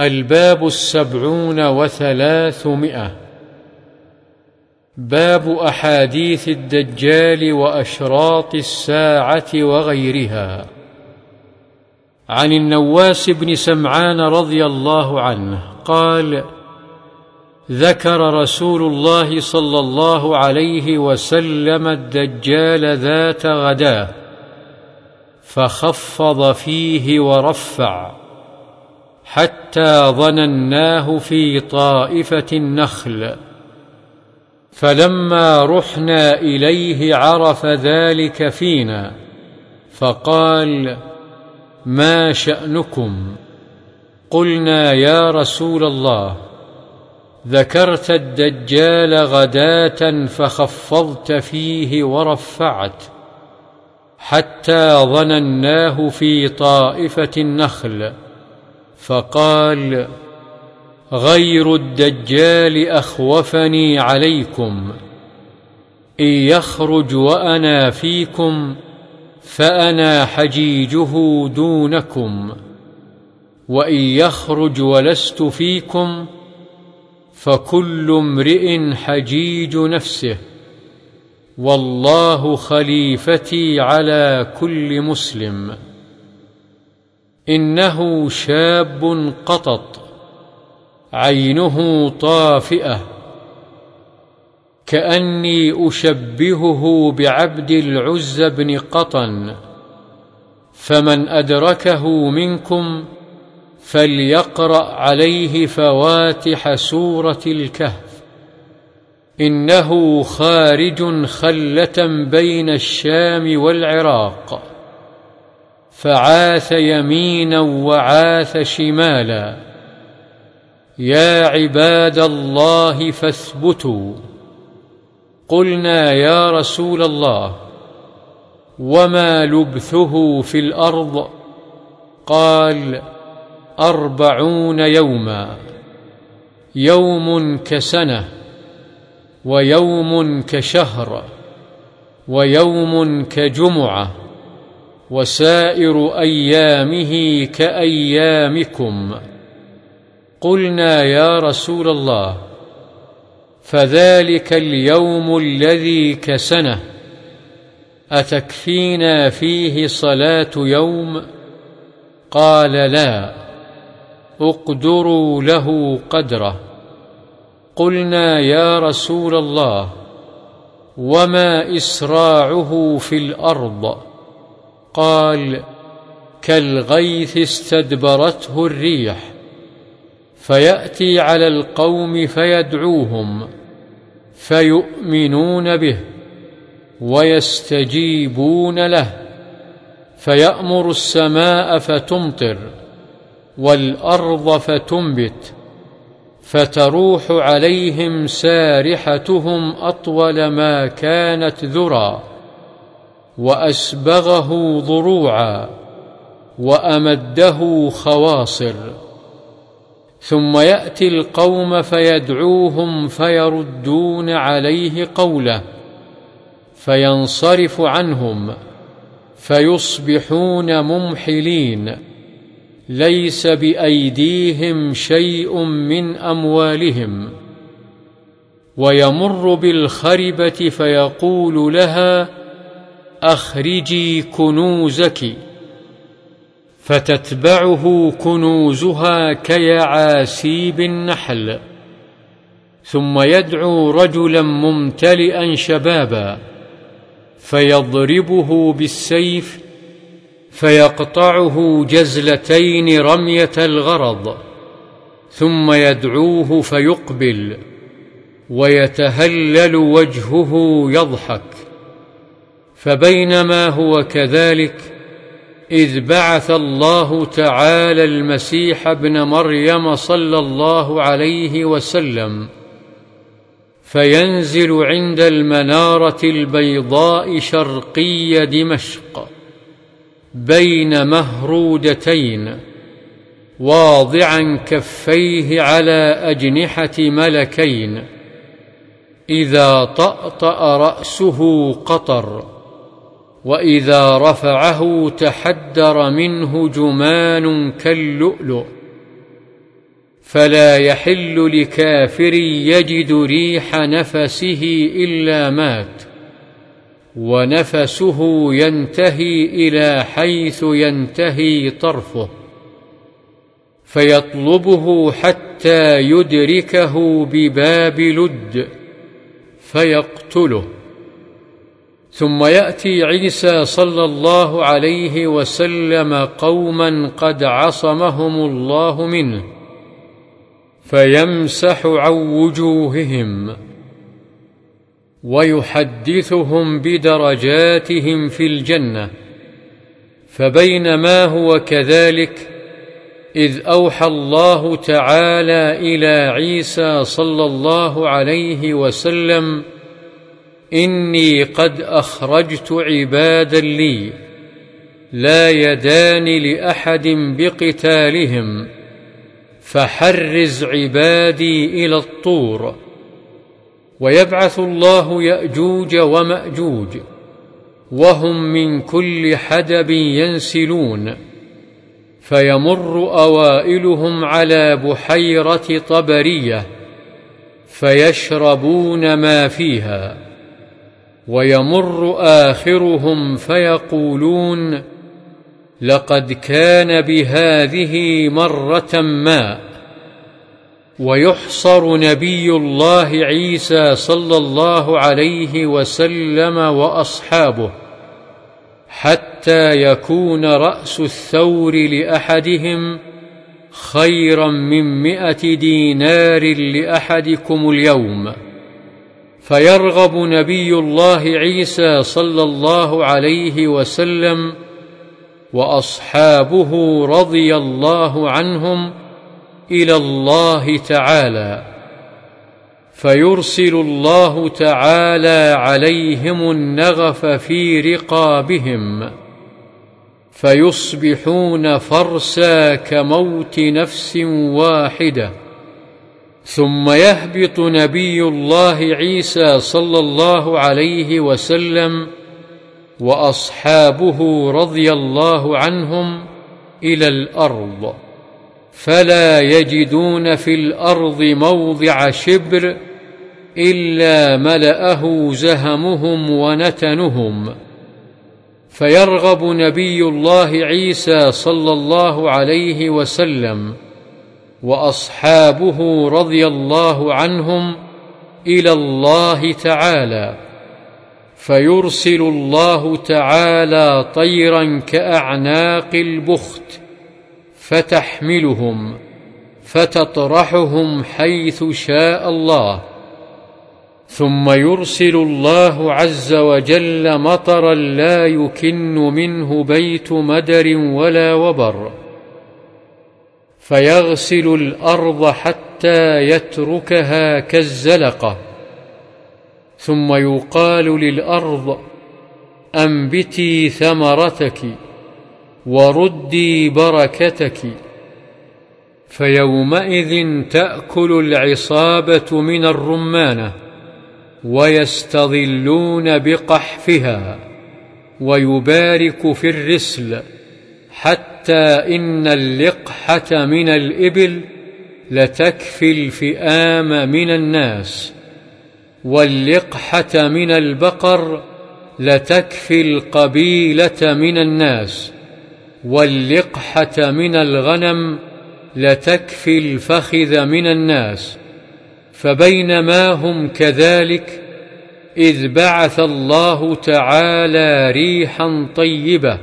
الباب السبعون وثلاثمائة. باب أحاديث الدجال وأشراط الساعة وغيرها. عن النواس بن سمعان رضي الله عنه قال ذكر رسول الله صلى الله عليه وسلم الدجال ذات غداة فخفض فيه ورفع. حتى ظنناه في طائفة النخل. فلما رحنا إليه عرف ذلك فينا فقال ما شأنكم؟ قلنا يا رسول الله ذكرت الدجال غداة فخفضت فيه ورفعت حتى ظنناه في طائفة النخل. فقال غير الدجال أخوفني عليكم إن يخرج وأنا فيكم فأنا حجيجه دونكم وإن يخرج ولست فيكم فكل امرئ حجيج نفسه والله خليفتي على كل مسلم. إنه شاب قطط عينه طافئة كأني أشبهه بعبد العز بن قطن فمن أدركه منكم فليقرأ عليه فواتح سورة الكهف. إنه خارج خلة بين الشام والعراق. فعاث يمينا وعاث شمالا. يا عباد الله فاثبتوا. قلنا يا رسول الله وما لبثه في الأرض؟ قال أربعون يوما. يوم كسنة ويوم كشهر ويوم كجمعة. وسائر أيامه كأيامكم. قلنا يا رسول الله فذلك اليوم الذي كسنه. أتكفينا فيه صلاة يوم؟ قال لا اقدروا له قدره. قلنا يا رسول الله وما إسراعه في الأرض؟ قال كالغيث استدبرته الريح فيأتي على القوم فيدعوهم فيؤمنون به ويستجيبون له فيأمر السماء فتمطر والأرض فتنبت فتروح عليهم سارحتهم أطول ما كانت ذرى واسبغه ضروعا وأمده خواصر. ثم يأتي القوم فيدعوهم فيردون عليه قوله فينصرف عنهم فيصبحون ممحلين. ليس بأيديهم شيء من أموالهم. ويمر بالخربة فيقول لها اخرجي كنوزك فتتبعه كنوزها كيعاسيب النحل. ثم يدعو رجلا ممتلئا شبابا فيضربه بالسيف فيقطعه جزلتين رمية الغرض. ثم يدعوه فيقبل ويتهلل وجهه يضحك. فبينما هو كذلك إذ بعث الله تعالى المسيح ابن مريم صلى الله عليه وسلم فينزل عند المنارة البيضاء شرقي دمشق بين مهرودتين واضعا كفيه على أجنحة ملكين إذا طأطأ رأسه قطر وإذا رفعه تحدر منه جمان كاللؤلؤ فلا يحل لكافر يجد ريح نفسه إلا مات ونفسه ينتهي إلى حيث ينتهي طرفه فيطلبه حتى يدركه بباب لد فيقتله. ثم يأتي عيسى صلى الله عليه وسلم قوما قد عصمهم الله منه فيمسح عن وجوههم ويحدثهم بدرجاتهم في الجنة فبينما هو كذلك إذ أوحى الله تعالى إلى عيسى صلى الله عليه وسلم إني قد أخرجت عبادا لي لا يدان لأحد بقتالهم فحرز عبادي إلى الطور ويبعث الله يأجوج ومأجوج وهم من كل حدب ينسلون فيمر أوائلهم على بحيرة طبرية فيشربون ما فيها. ويمر آخرهم فيقولون لقد كان بهذه مرة ما. ويحصر نبي الله عيسى صلى الله عليه وسلم وأصحابه حتى يكون رأس الثور لأحدهم خيرا من مائه دينار لأحدكم اليوم. فيرغب نبي الله عيسى صلى الله عليه وسلم وأصحابه رضي الله عنهم إلى الله تعالى فيرسل الله تعالى عليهم النغف في رقابهم فيصبحون فرسا كموت نفس واحدة. ثم يهبط نبي الله عيسى صلى الله عليه وسلم وأصحابه رضي الله عنهم إلى الأرض. فلا يجدون في الأرض موضع شبر إلا ملأه زهمهم ونتنهم. فيرغب نبي الله عيسى صلى الله عليه وسلم وأصحابه رضي الله عنهم إلى الله تعالى فيرسل الله تعالى طيرا كأعناق البخت فتحملهم فتطرحهم حيث شاء الله ثم يرسل الله عز وجل مطرا لا يكن منه بيت مدر ولا وبر. فيغسل الأرض حتى يتركها كالزلقة. ثم يقال للأرض أنبتي ثمرتك وردي بركتك. فيومئذ تأكل العصابة من الرمانة ويستظلون بقحفها ويبارك في الرسل. حتى إن اللقحة من الإبل لتكفي الفئام من الناس واللقحة من البقر لتكفي القبيلة من الناس واللقحة من الغنم لتكفي الفخذ من الناس. فبينما هم كذلك إذ بعث الله تعالى ريحا طيبة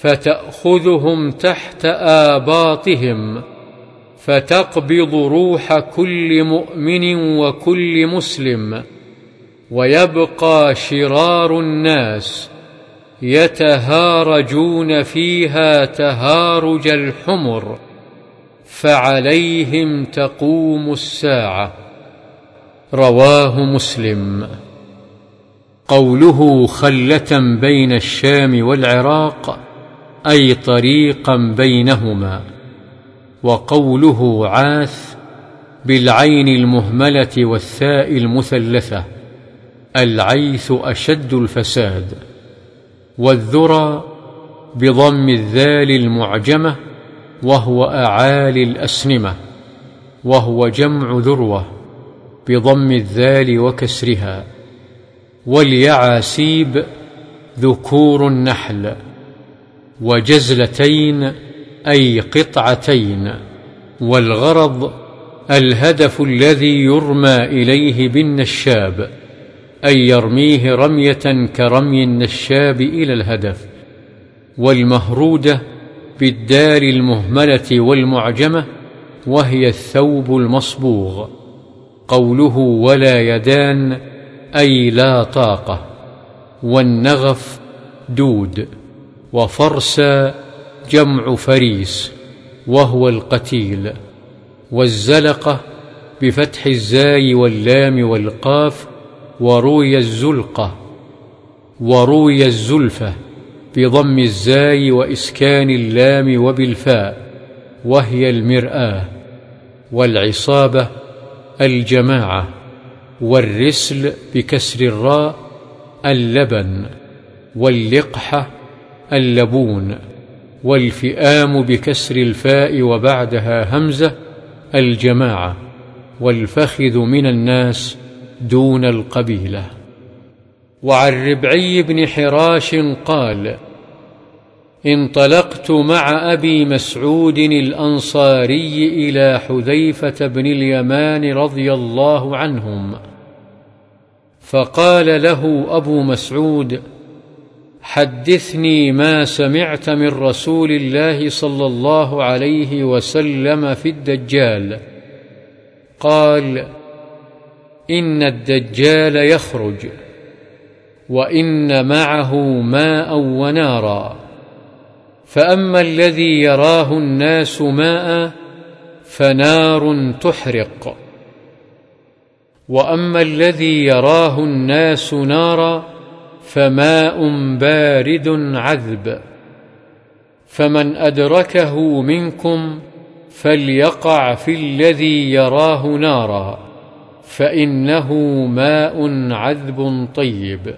فتأخذهم تحت آباطهم فتقبض روح كل مؤمن وكل مسلم ويبقى شرار الناس يتهارجون فيها تهارج الحمر فعليهم تقوم الساعة. رواه مسلم. قوله خلة بين الشام والعراق أي طريقا بينهما وقوله عاث بالعين المهملة والثاء المثلثة العيث أشد الفساد والذرى بضم الذال المعجمة وهو أعالي الأسنمة وهو جمع ذروة بضم الذال وكسرها واليعاسيب ذكور النحل. وجزلتين أي قطعتين والغرض الهدف الذي يرمى إليه بالنشاب أي يرميه رمية كرمي النشاب إلى الهدف والمهرودة بالدال المهملة والمعجمة وهي الثوب المصبوغ قوله ولا يدان أي لا طاقة والنغف دود. وفرسا جمع فريس وهو القتيل والزلقة بفتح الزاي واللام والقاف وروي الزلقة وروي الزلفة بضم الزاي وإسكان اللام وبالفاء وهي المرآة والعصابة الجماعة والرسل بكسر الراء اللبن واللقحة اللبون والفئام بكسر الفاء وبعدها همزة الجماعة والفخذ من الناس دون القبيلة. وعن ربعي بن حراش قال انطلقت مع أبي مسعود الأنصاري إلى حذيفة بن اليمان رضي الله عنهم فقال له أبو مسعود حدثني ما سمعت من رسول الله صلى الله عليه وسلم في الدجال. قال إن الدجال يخرج وإن معه ماء ونارا. فأما الذي يراه الناس ماء فنار تحرق. وأما الذي يراه الناس نارا فماء بارد عذب. فمن أدركه منكم فليقع في الذي يراه نارا فإنه ماء عذب طيب.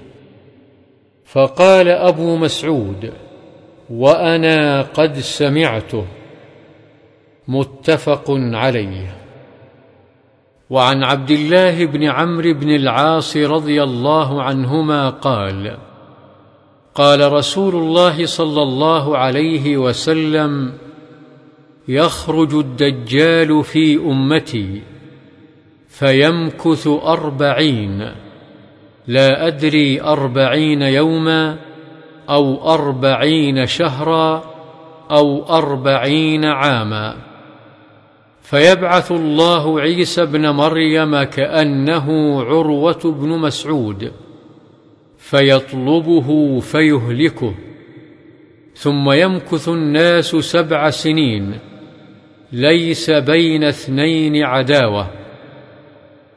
فقال أبو مسعود وأنا قد سمعته. متفق عليه. وعن عبد الله بن عمرو بن العاص رضي الله عنهما قال قال رسول الله صلى الله عليه وسلم يخرج الدجال في أمتي فيمكث أربعين لا أدري أربعين يوما أو أربعين شهرا أو أربعين عاما. فيبعث الله عيسى ابن مريم كأنه عروة بن مسعود فيطلبه فيهلكه ثم يمكث الناس سبع سنين ليس بين اثنين عداوة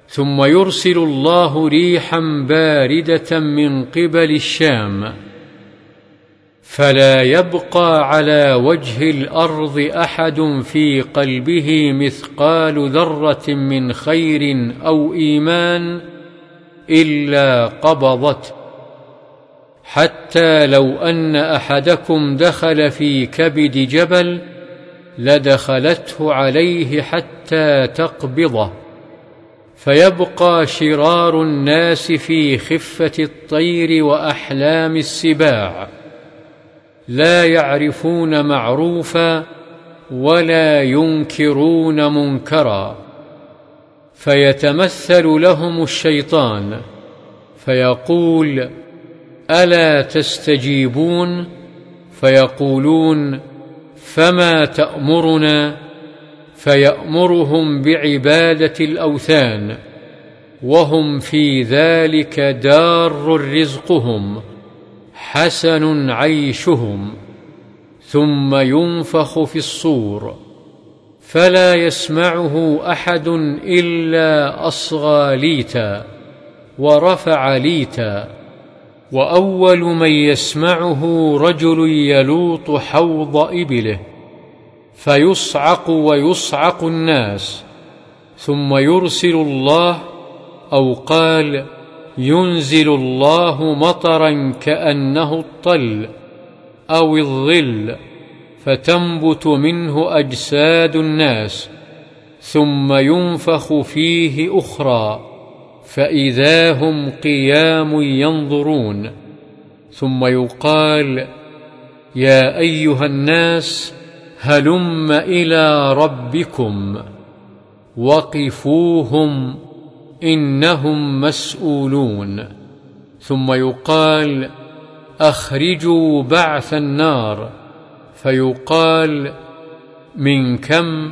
ثم يرسل الله ريحا باردة من قبل الشام. فلا يبقى على وجه الأرض أحد في قلبه مثقال ذرة من خير أو إيمان إلا قبضته حتى لو أن أحدكم دخل في كبد جبل لدخلته عليه حتى تقبضه. فيبقى شرار الناس في خفة الطير وأحلام السباع. لا يعرفون معروفا ولا ينكرون منكرا. فيتمثل لهم الشيطان فيقول ألا تستجيبون؟ فيقولون فما تأمرنا؟ فيأمرهم بعبادة الأوثان وهم في ذلك دار رزقهم. حسن عيشهم ثم ينفخ في الصور فلا يسمعه أحد إلا أصغى ليتا ورفع ليتا وأول من يسمعه رجل يلوط حوض إبله فيصعق ويصعق الناس ثم يرسل الله أو قال ينزل الله مطرا كأنه الطل أو الظل فتنبت منه أجساد الناس ثم ينفخ فيه أخرى فإذا هم قيام ينظرون ثم يقال يا أيها الناس هلم إلى ربكم وقفوهم إنهم مسؤولون. ثم يقال أخرجوا بعث النار. فيقال من كم؟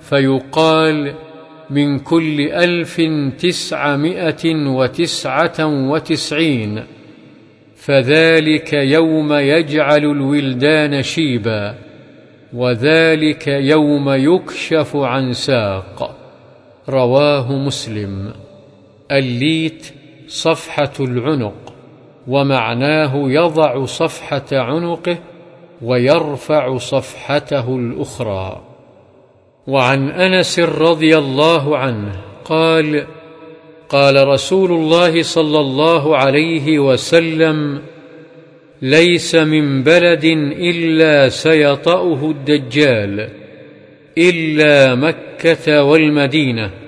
فيقال من كل ألف تسعمائة وتسعة وتسعين. فذلك يوم يجعل الولدان شيبا وذلك يوم يكشف عن ساق. رواه مسلم. الليت صفحة العنق ومعناه يضع صفحة عنقه ويرفع صفحته الأخرى. وعن أنس رضي الله عنه قال قال رسول الله صلى الله عليه وسلم ليس من بلد إلا سيطأه الدجال إلا مكة والمدينة.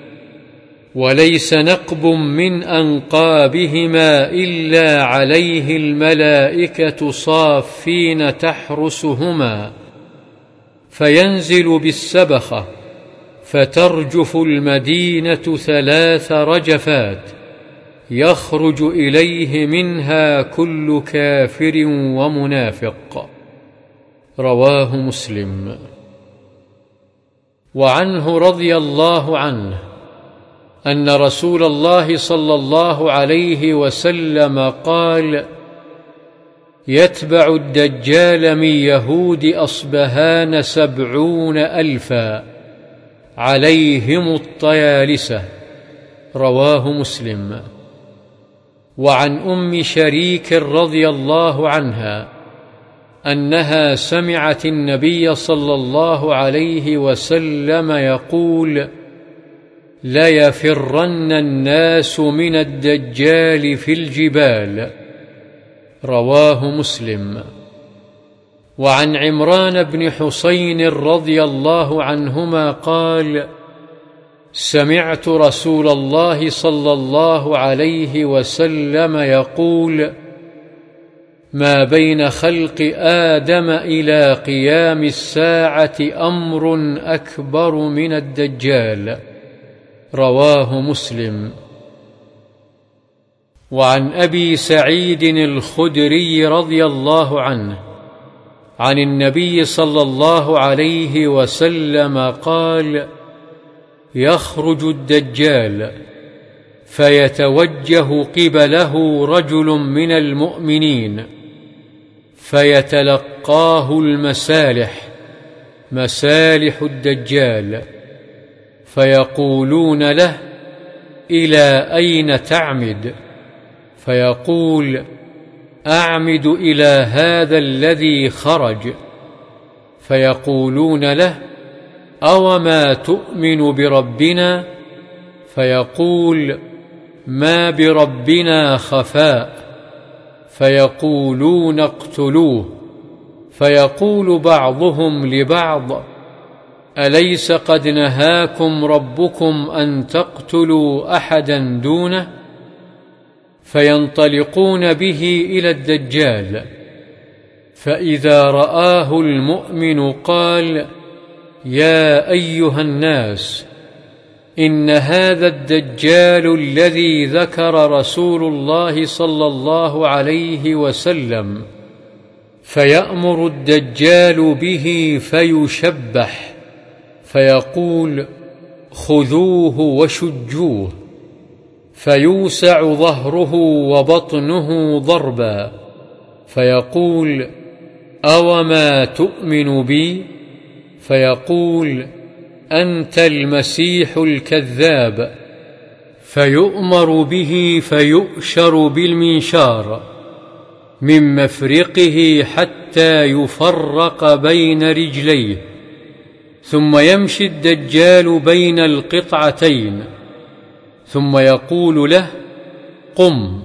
وليس نقب من أنقابهما إلا عليه الملائكة صافين تحرسهما. فينزل بالسبخة فترجف المدينة ثلاث رجفات يخرج إليه منها كل كافر ومنافق. رواه مسلم. وعنه رضي الله عنه أن رسول الله صلى الله عليه وسلم قال يتبع الدجال من يهود أصبهان سبعون ألفا عليهم الطيالسة. رواه مسلم. وعن أم شريك رضي الله عنها أنها سمعت النبي صلى الله عليه وسلم يقول ليفرن الناس من الدجال في الجبال رواه مسلم. وعن عمران بن حسين رضي الله عنهما قال سمعت رسول الله صلى الله عليه وسلم يقول ما بين خلق آدم إلى قيام الساعة أمر أكبر من الدجال. رواه مسلم. وعن أبي سعيد الخدري رضي الله عنه عن النبي صلى الله عليه وسلم قال يخرج الدجال فيتوجه قبله رجل من المؤمنين فيتلقاه المسالح مسالح الدجال. فيقولون له إلى أين تعمد؟ فيقول أعمد إلى هذا الذي خرج. فيقولون له أوما تؤمن بربنا؟ فيقول ما بربنا خفاء. فيقولون اقتلوه. فيقول بعضهم لبعض أليس قد نهاكم ربكم أن تقتلوا أحدا دونه؟ فينطلقون به إلى الدجال. فإذا رآه المؤمن قال يا أيها الناس إن هذا الدجال الذي ذكر رسول الله صلى الله عليه وسلم فيأمر الدجال به فيشبح. فيقول خذوه وشجوه فيوسع ظهره وبطنه ضربا فيقول أوما تؤمن بي؟ فيقول أنت المسيح الكذاب فيؤمر به فيؤشر بالمنشار من مفرقه حتى يفرق بين رجليه. ثم يمشي الدجال بين القطعتين ثم يقول له قم!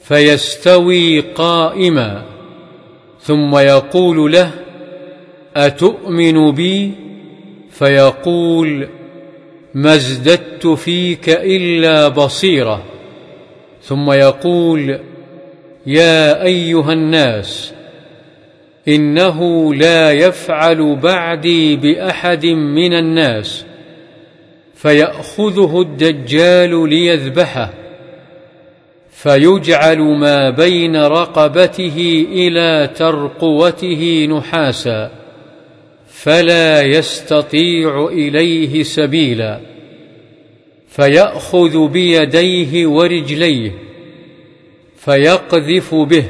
فيستوي قائما ثم يقول له أتؤمن بي؟ فيقول ما ازددت فيك إلا بصيرة. ثم يقول يا أيها الناس إنه لا يفعل بعدي بأحد من الناس فيأخذه الدجال ليذبحه فيجعل ما بين رقبته إلى ترقوته نحاسا فلا يستطيع إليه سبيلا فيأخذ بيديه ورجليه فيقذف به.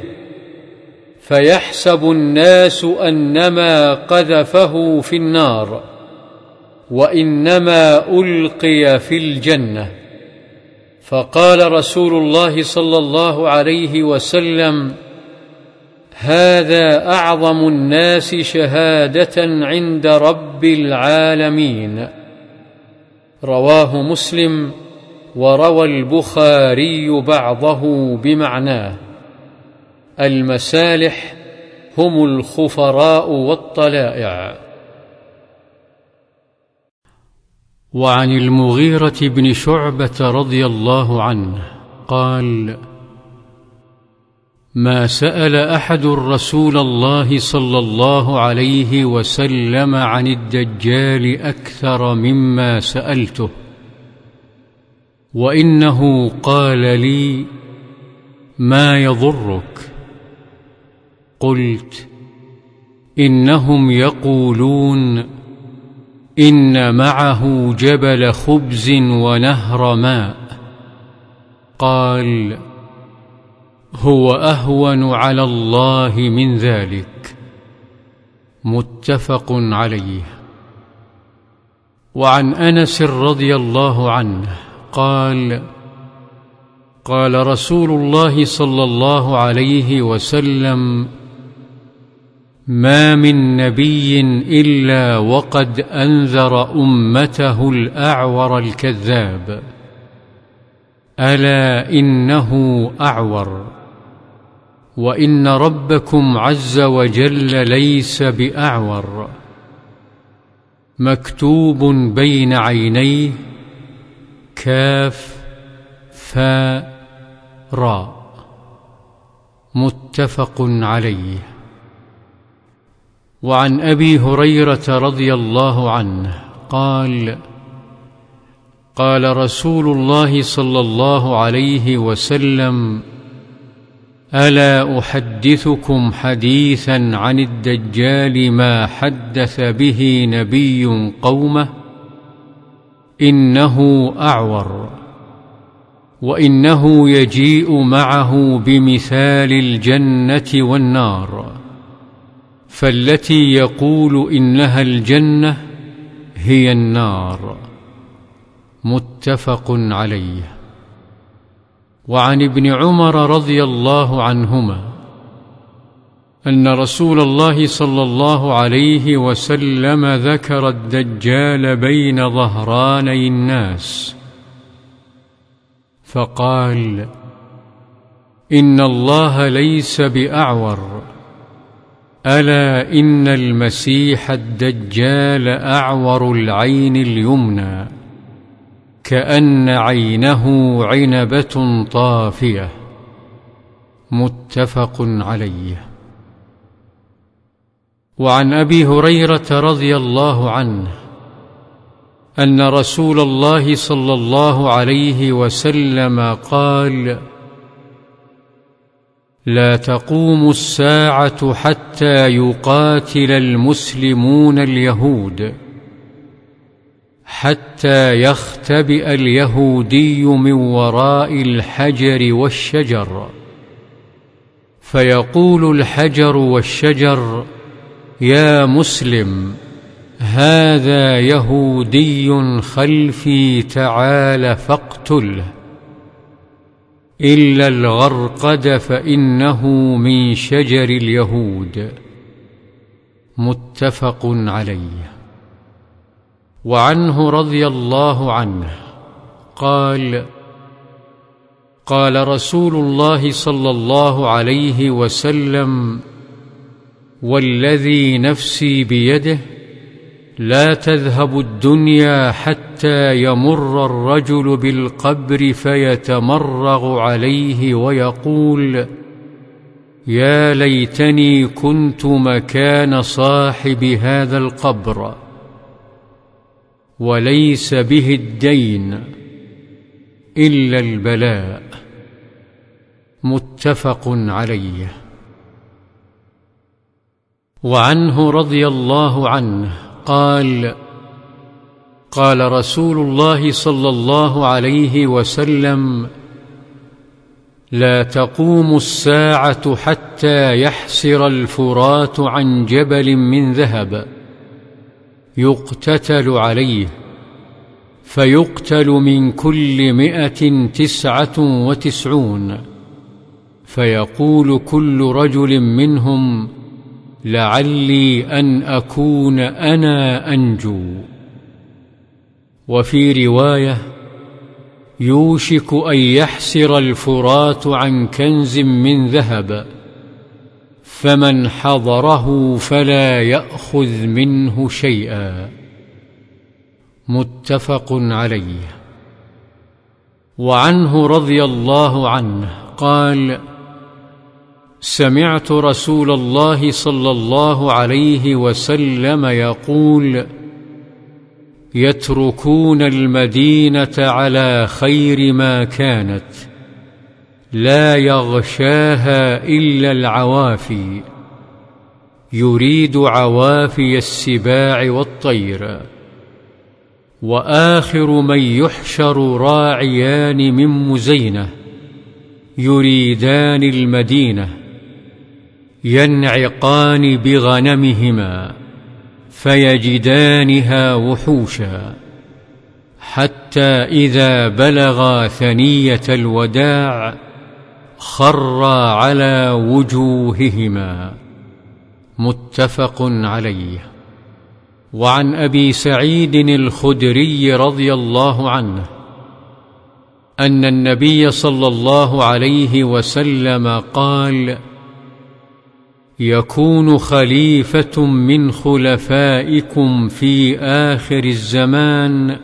فيحسب الناس أنما قذفه في النار وإنما ألقي في الجنة. فقال رسول الله صلى الله عليه وسلم هذا أعظم الناس شهادة عند رب العالمين. رواه مسلم وروى البخاري بعضه بمعناه. المسالح هم الخفراء والطلائع. وعن المغيرة بن شعبة رضي الله عنه قال ما سأل أحد رسول الله صلى الله عليه وسلم عن الدجال أكثر مما سألته وإنه قال لي ما يضرك قلت إنهم يقولون إن معه جبل خبز ونهر ماء. قال هو أهون على الله من ذلك. متفق عليه. وعن أنس رضي الله عنه قال قال رسول الله صلى الله عليه وسلم ما من نبي إلا وقد أنذر أمته الأعور الكذاب. ألا إنه أعور. وإن ربكم عز وجل ليس بأعور. مكتوب بين عينيه كاف فاء راء متفق عليه. وعن أبي هريرة رضي الله عنه قال قال رسول الله صلى الله عليه وسلم ألا أحدثكم حديثا عن الدجال ما حدث به نبي قومه؟ إنه أعور وإنه يجيء معه بمثال الجنة والنار. فالتي يقول إنها الجنة هي النار. متفق عليه. وعن ابن عمر رضي الله عنهما أن رسول الله صلى الله عليه وسلم ذكر الدجال بين ظهراني الناس. فقال إن الله ليس بأعور. ألا إن المسيح الدجال أعور العين اليمنى كأن عينه عنبة طافية متفق عليه. وعن أبي هريرة رضي الله عنه أن رسول الله صلى الله عليه وسلم قال لا تقوم الساعة حتى يقاتل المسلمون اليهود حتى يختبئ اليهودي من وراء الحجر والشجر. فيقول الحجر والشجر يا مسلم هذا يهودي خلفي تعال فاقتله. إلا الغرقد فإنه من شجر اليهود. متفق عليه. وعنه رضي الله عنه. قال قال رسول الله صلى الله عليه وسلم والذي نفسي بيده لا تذهب الدنيا حتى يمر الرجل بالقبر فيتمرغ عليه ويقول يا ليتني كنت مكان صاحب هذا القبر وليس به الدين إلا البلاء. متفق عليه. وعنه رضي الله عنه. قال قال رسول الله صلى الله عليه وسلم لا تقوم الساعة حتى يحسر الفرات عن جبل من ذهب. يقتتل عليه فيقتل من كل مائه تسعة وتسعون. فيقول كل رجل منهم لعلي أن أكون أنا أنجو. وفي رواية يوشك أن يحسر الفرات عن كنز من ذهب فمن حضره فلا يأخذ منه شيئا. متفق عليه. وعنه رضي الله عنه قال سمعت رسول الله صلى الله عليه وسلم يقول يتركون المدينة على خير ما كانت لا يغشاها إلا العوافي يريد عوافي السباع والطير. وآخر من يحشر راعيان من مزينة يريدان المدينة. ينعقان بغنمهما فيجدانها وحوشا حتى إذا بلغا ثنية الوداع خرا على وجوههما. متفق عليه. وعن أبي سعيد الخدري رضي الله عنه أن النبي صلى الله عليه وسلم قال يكون خليفة من خلفائكم في آخر الزمان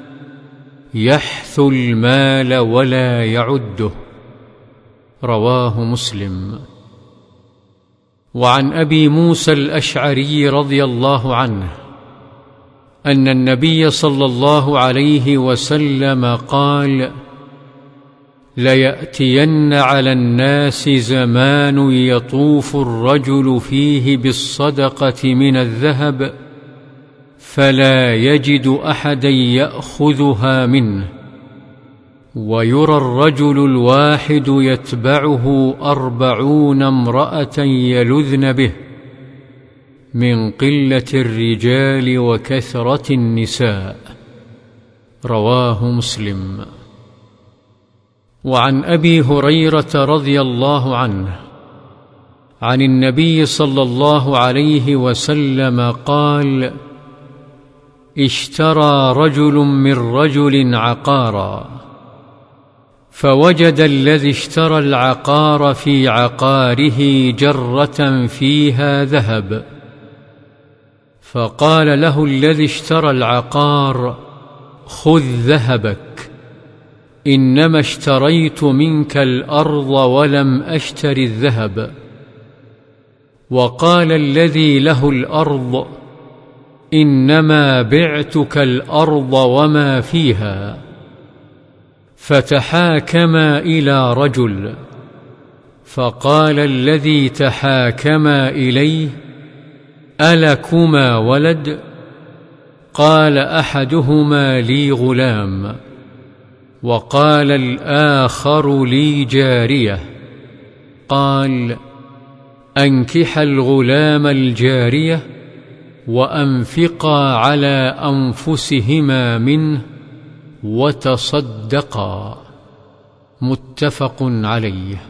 يحثو المال ولا يعده. رواه مسلم. وعن أبي موسى الأشعري رضي الله عنه أن النبي صلى الله عليه وسلم قال ليأتين على الناس زمان يطوف الرجل فيه بالصدقة من الذهب فلا يجد أحدا يأخذها منه. ويرى الرجل الواحد يتبعه أربعون امرأة يلذن به من قلة الرجال وكثرة النساء. رواه مسلم. وعن أبي هريرة رضي الله عنه عن النبي صلى الله عليه وسلم قال اشترى رجل من رجل عقارا فوجد الذي اشترى العقار في عقاره جرة فيها ذهب فقال له الذي اشترى العقار خذ ذهبك إنما اشتريت منك الأرض ولم أشتر الذهب. وقال الذي له الأرض إنما بعتك الأرض وما فيها. فتحاكما إلى رجل فقال الذي تحاكما إليه ألكما ولد؟ قال أحدهما لي غلام. وقال الآخر لي جارية. قال أنكح الغلام الجارية وأنفقا على أنفسهما منه وتصدقا. متفق عليه.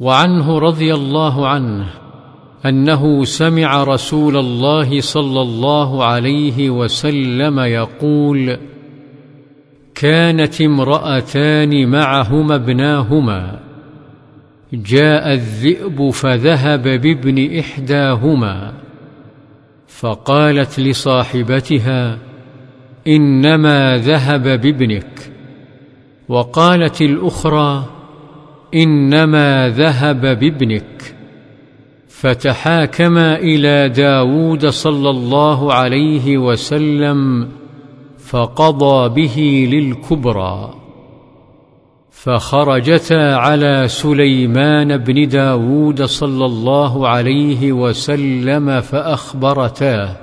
وعنه رضي الله عنه أنه سمع رسول الله صلى الله عليه وسلم يقول كانت امرأتان معهما ابناهما. جاء الذئب فذهب بابن إحداهما. فقالت لصاحبتها إنما ذهب بابنك. وقالت الأخرى إنما ذهب بابنك. فتحاكما إلى داود صلى الله عليه وسلم فقضى به للكبرى فخرجتا على سليمان بن داود صلى الله عليه وسلم فأخبرتاه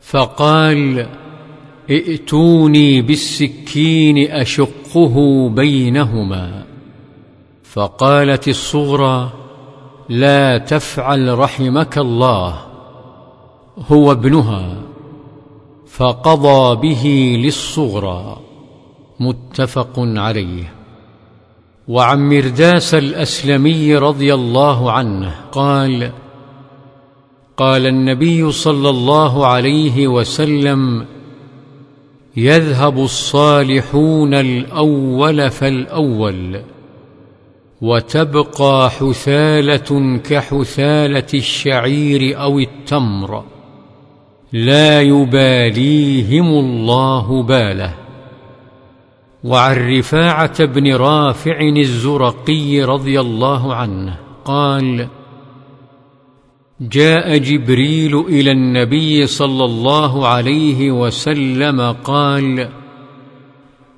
فقال ائتوني بالسكين أشقه بينهما. فقالت الصغرى لا تفعل رحمك الله هو ابنها. فقضى به للصغرى متفق عليه. وعن مرداس الأسلمي رضي الله عنه قال قال النبي صلى الله عليه وسلم يذهب الصالحون الأول فالأول وتبقى حثالة كحثالة الشعير أو التمر. لا يباليهم الله باله. وعن رفاعة بن رافع الزرقي رضي الله عنه قال جاء جبريل إلى النبي صلى الله عليه وسلم قال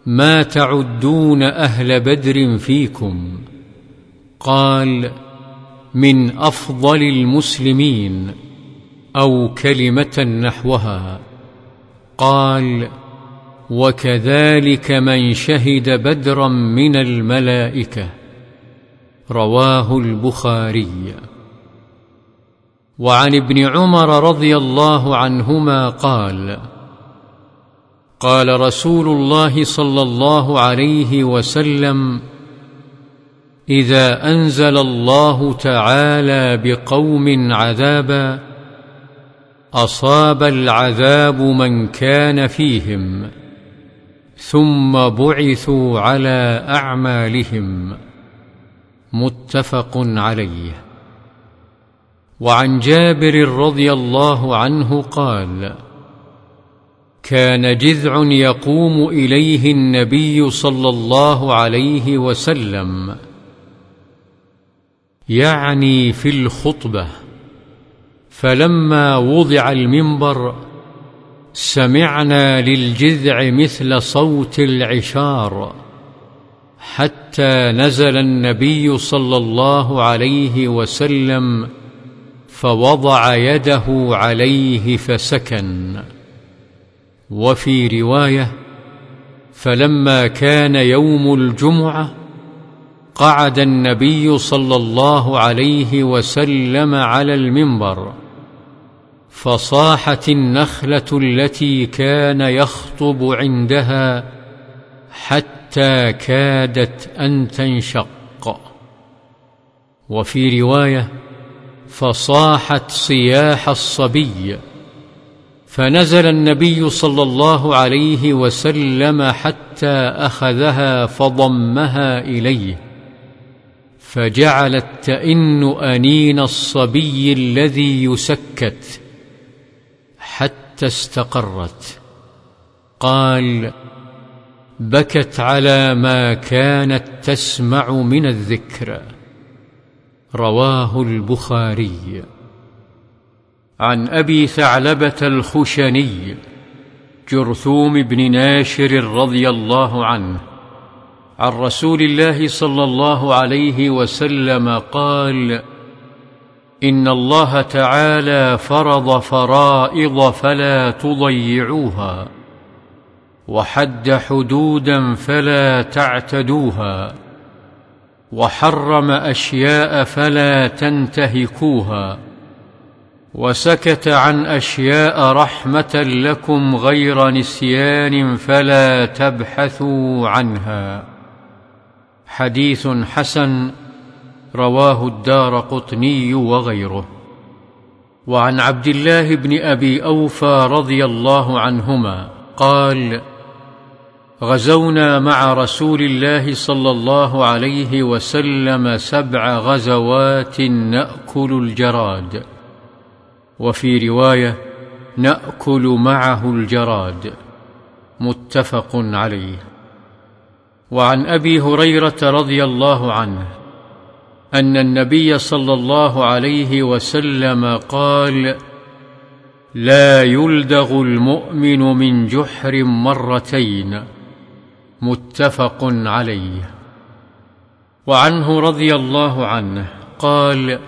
ما تعدون أهل بدر فيكم؟ قال من أفضل المسلمين. أو كلمة نحوها. قال وكذلك من شهد بدرا من الملائكة. رواه البخاري. وعن ابن عمر رضي الله عنهما قال قال رسول الله صلى الله عليه وسلم إذا أنزل الله تعالى بقوم عذابا أصاب العذاب من كان فيهم ثم بعثوا على أعمالهم. متفق عليه. وعن جابر رضي الله عنه قال كان جذع يقوم إليه النبي صلى الله عليه وسلم يعني في الخطبة. فلما وضع المنبر سمعنا للجذع مثل صوت العشار حتى نزل النبي صلى الله عليه وسلم فوضع يده عليه فسكن. وفي رواية فلما كان يوم الجمعة قعد النبي صلى الله عليه وسلم على المنبر فصاحت النخلة التي كان يخطب عندها حتى كادت أن تنشق. وفي رواية فصاحت صياح الصبي فنزل النبي صلى الله عليه وسلم حتى أخذها فضمها إليه فجعلت تئن أنين الصبي الذي يسكت. استقرت. قال بكت على ما كانت تسمع من الذكر. رواه البخاري. عن أبي ثعلبة الخشني جرثوم بن ناشر رضي الله عنه عن رسول الله صلى الله عليه وسلم قال إن الله تعالى فرض فرائض فلا تضيعوها وحد حدودا فلا تعتدوها وحرم أشياء فلا تنتهكوها وسكت عن أشياء رحمة لكم غير نسيان فلا تبحثوا عنها. حديث حسن رواه الدار قطني وغيره. وعن عبد الله بن أبي أوفى رضي الله عنهما قال غزونا مع رسول الله صلى الله عليه وسلم سبع غزوات نأكل الجراد. وفي رواية نأكل معه الجراد. متفق عليه. وعن أبي هريرة رضي الله عنه أن النبي صلى الله عليه وسلم قال لا يلدغ المؤمن من جحر مرتين. متفق عليه. وعنه رضي الله عنه قال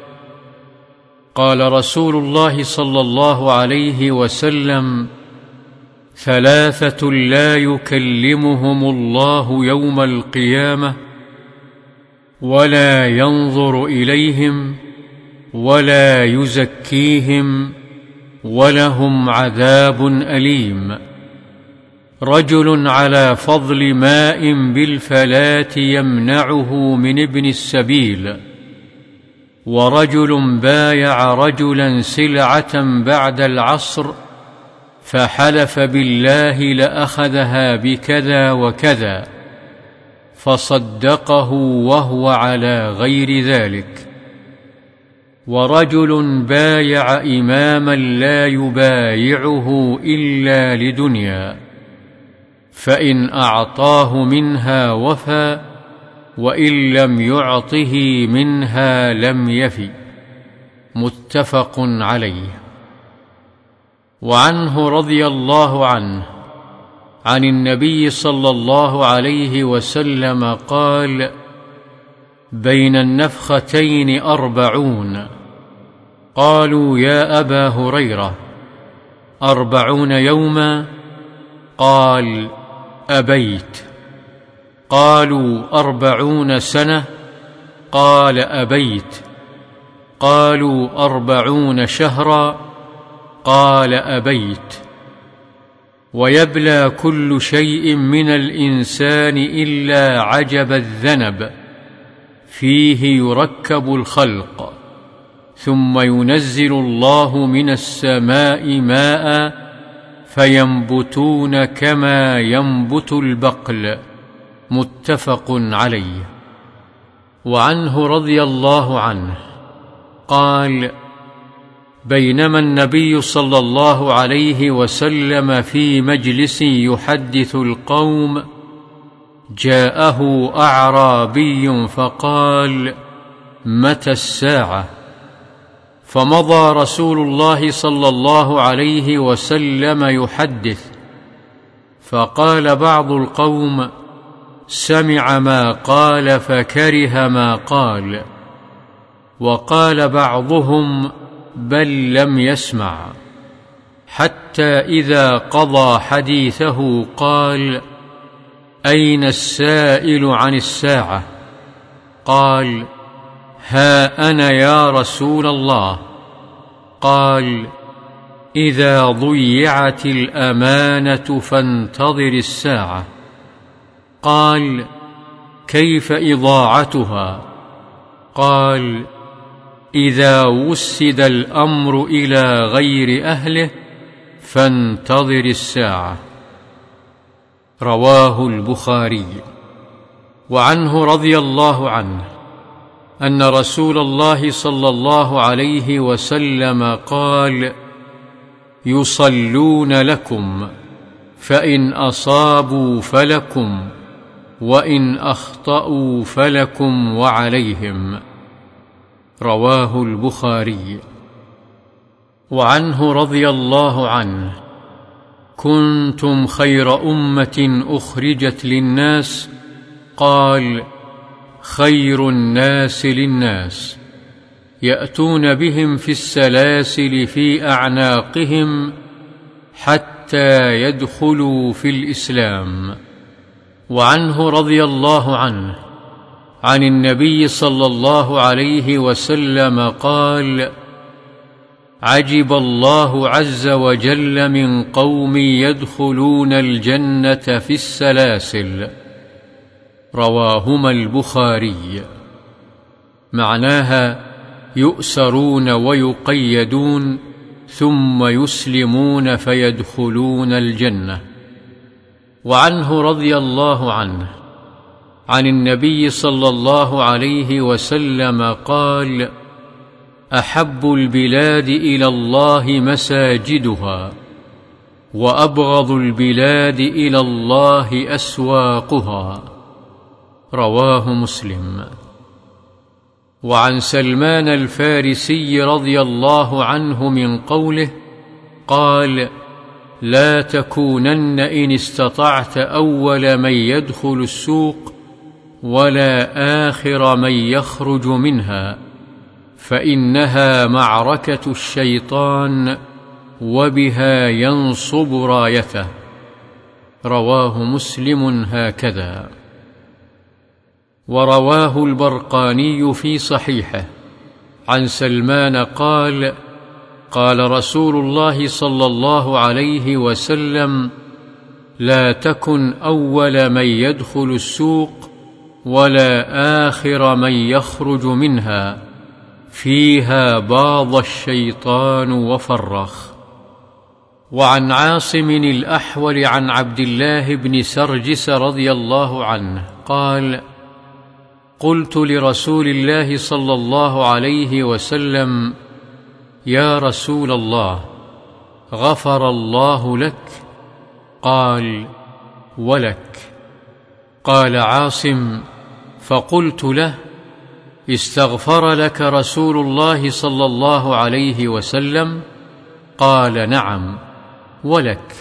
قال رسول الله صلى الله عليه وسلم ثلاثة لا يكلمهم الله يوم القيامة ولا ينظر إليهم ولا يزكيهم ولهم عذاب أليم. رجل على فضل ماء بالفلاه يمنعه من ابن السبيل ورجل بايع رجلا سلعة بعد العصر فحلف بالله لأخذها بكذا وكذا. فصدقه وهو على غير ذلك. ورجل بايع إماما لا يبايعه إلا لدنيا فإن أعطاه منها وفى وإن لم يعطه منها لم يفي. متفق عليه. وعنه رضي الله عنه. عن النبي صلى الله عليه وسلم قال بين النفختين أربعون. قالوا يا أبا هريرة. أربعون يوما؟ قال أبيت. قالوا أربعون سنة؟ قال أبيت. قالوا أربعون شهرا؟ قال أبيت. ويبلى كل شيء من الإنسان إلا عجب الذنب فيه يركب الخلق ثم ينزل الله من السماء ماء فينبتون كما ينبت البقل متفق عليه. وعنه رضي الله عنه قال بينما النبي صلى الله عليه وسلم في مجلس يحدث القوم جاءه أعرابي فقال متى الساعة؟ فمضى رسول الله صلى الله عليه وسلم يحدث. فقال بعض القوم سمع ما قال فكره ما قال. وقال بعضهم بل لم يسمع. حتى إذا قضى حديثه قال أين السائل عن الساعة؟ قال ها أنا يا رسول الله. قال إذا ضيعت الأمانة فانتظر الساعة. قال كيف إضاعتها؟ قال إذا وسد الأمر إلى غير أهله فانتظر الساعة. رواه البخاري. وعنه رضي الله عنه أن رسول الله صلى الله عليه وسلم قال يصلون لكم فإن أصابوا فلكم وإن أخطأوا فلكم وعليهم. رواه البخاري. وعنه رضي الله عنه كنتم خير أمة أخرجت للناس قال خير الناس للناس. يأتون بهم في السلاسل في أعناقهم حتى يدخلوا في الإسلام. وعنه رضي الله عنه عن النبي صلى الله عليه وسلم قال عجب الله عز وجل من قوم يدخلون الجنة في السلاسل. رواهما البخاري. معناها يؤسرون ويقيدون ثم يسلمون فيدخلون الجنة. وعنه رضي الله عنه. عن النبي صلى الله عليه وسلم قال أحب البلاد إلى الله مساجدها وأبغض البلاد إلى الله أسواقها. رواه مسلم. وعن سلمان الفارسي رضي الله عنه من قوله قال لا تكونن إن استطعت أول من يدخل السوق ولا آخر من يخرج منها فإنها معركة الشيطان وبها ينصب رايته. رواه مسلم هكذا. ورواه البرقاني في صحيحه. عن سلمان قال قال رسول الله صلى الله عليه وسلم لا تكن أول من يدخل السوق ولا آخر من يخرج منها. فيها باض الشيطان وفرخ. وعن عاصم الأحول عن عبد الله بن سرجس رضي الله عنه قال قلت لرسول الله صلى الله عليه وسلم يا رسول الله غفر الله لك؟ قال ولك. قال عاصم فقلت له استغفر لك رسول الله صلى الله عليه وسلم؟ قال نعم ولك.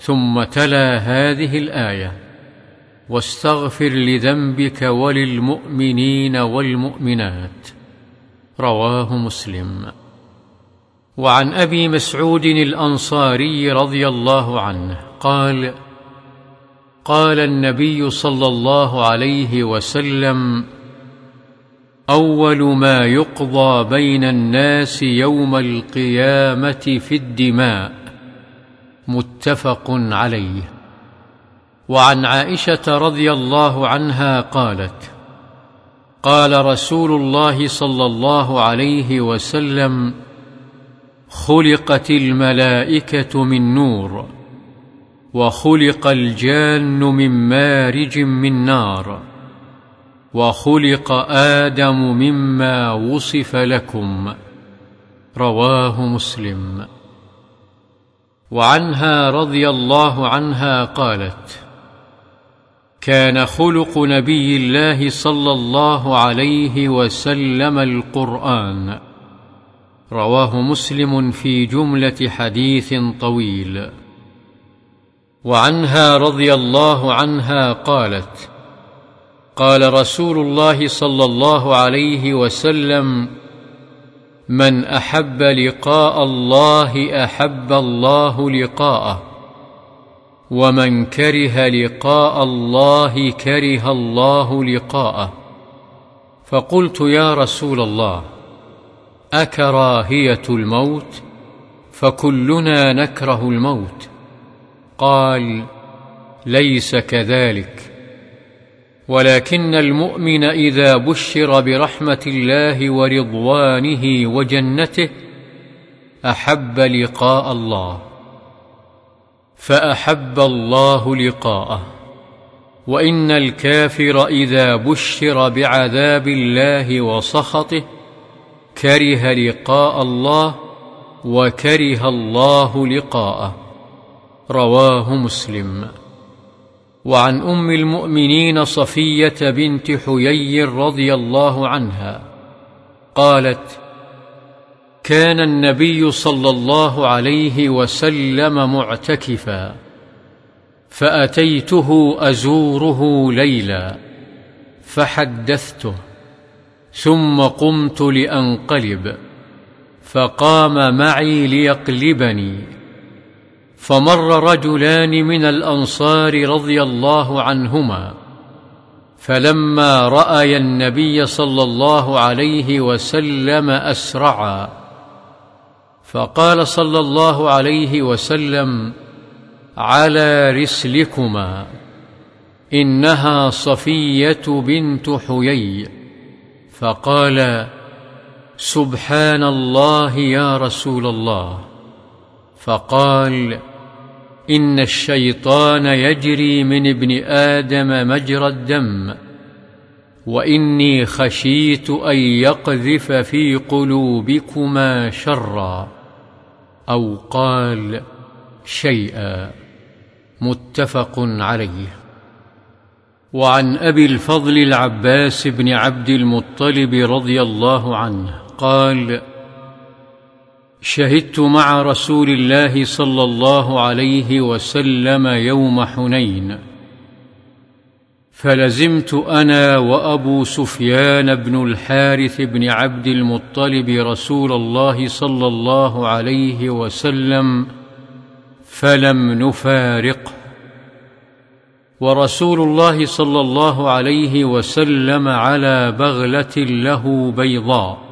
ثم تلا هذه الآية واستغفر لذنبك وللمؤمنين والمؤمنات. رواه مسلم. وعن أبي مسعود الأنصاري رضي الله عنه قال قال النبي صلى الله عليه وسلم أول ما يقضى بين الناس يوم القيامة في الدماء متفق عليه. وعن عائشة رضي الله عنها قالت قال رسول الله صلى الله عليه وسلم خلقت الملائكة من نور. وخلق الجان من مارج من نار وخلق آدم مما وصف لكم رواه مسلم وعنها رضي الله عنها قالت كان خلق نبي الله صلى الله عليه وسلم القرآن رواه مسلم في جملة حديث طويل وعنها رضي الله عنها قالت قال رسول الله صلى الله عليه وسلم من أحب لقاء الله أحب الله لقاءه ومن كره لقاء الله كره الله لقاءه. فقلت يا رسول الله أكراهية الموت فكلنا نكره الموت. قال ليس كذلك. ولكن المؤمن إذا بشر برحمة الله ورضوانه وجنته أحب لقاء الله فأحب الله لقاءه. وإن الكافر إذا بشر بعذاب الله وسخطه كره لقاء الله وكره الله لقاءه. رواه مسلم. وعن أم المؤمنين صفية بنت حيي رضي الله عنها قالت كان النبي صلى الله عليه وسلم معتكفا فأتيته أزوره ليلا فحدثته ثم قمت لأنقلب فقام معي ليقلبني. فمر رجلان من الأنصار رضي الله عنهما فلما رايا النبي صلى الله عليه وسلم أسرعا فقال صلى الله عليه وسلم على رسلكما إنها صفية بنت حيي فقال سبحان الله يا رسول الله فقال إن الشيطان يجري من ابن آدم مجرى الدم وإني خشيت أن يقذف في قلوبكما شرا. أو قال شيئا. متفق عليه. وعن أبي الفضل العباس بن عبد المطلب رضي الله عنه قال شهدت مع رسول الله صلى الله عليه وسلم يوم حنين. فلزمت أنا وأبو سفيان بن الحارث بن عبد المطلب رسول الله صلى الله عليه وسلم فلم نفارقه. ورسول الله صلى الله عليه وسلم على بغلة له بيضاء.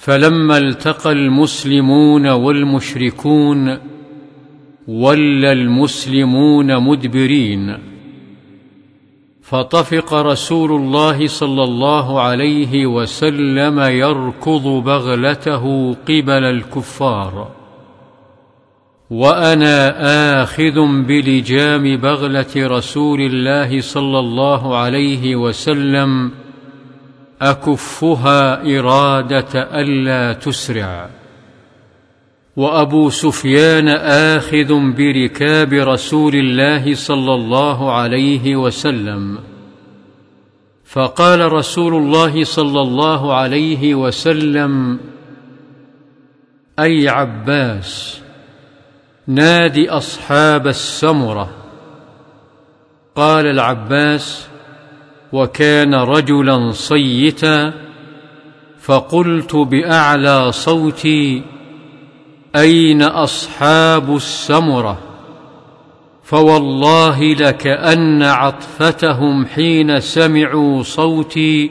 فلما التقى المسلمون والمشركون ولى المسلمون مدبرين. فطفق رسول الله صلى الله عليه وسلم يركض بغلته قبل الكفار. وأنا آخذ بلجام بغلة رسول الله صلى الله عليه وسلم أكفها إرادة ألا تسرع. وأبو سفيان آخذ بركاب رسول الله صلى الله عليه وسلم. فقال رسول الله صلى الله عليه وسلم أي عباس ناد أصحاب السمرة. قال العباس وكان رجلا صيتا فقلت بأعلى صوتي أين أصحاب السمرة؟ فوالله لكان عطفتهم حين سمعوا صوتي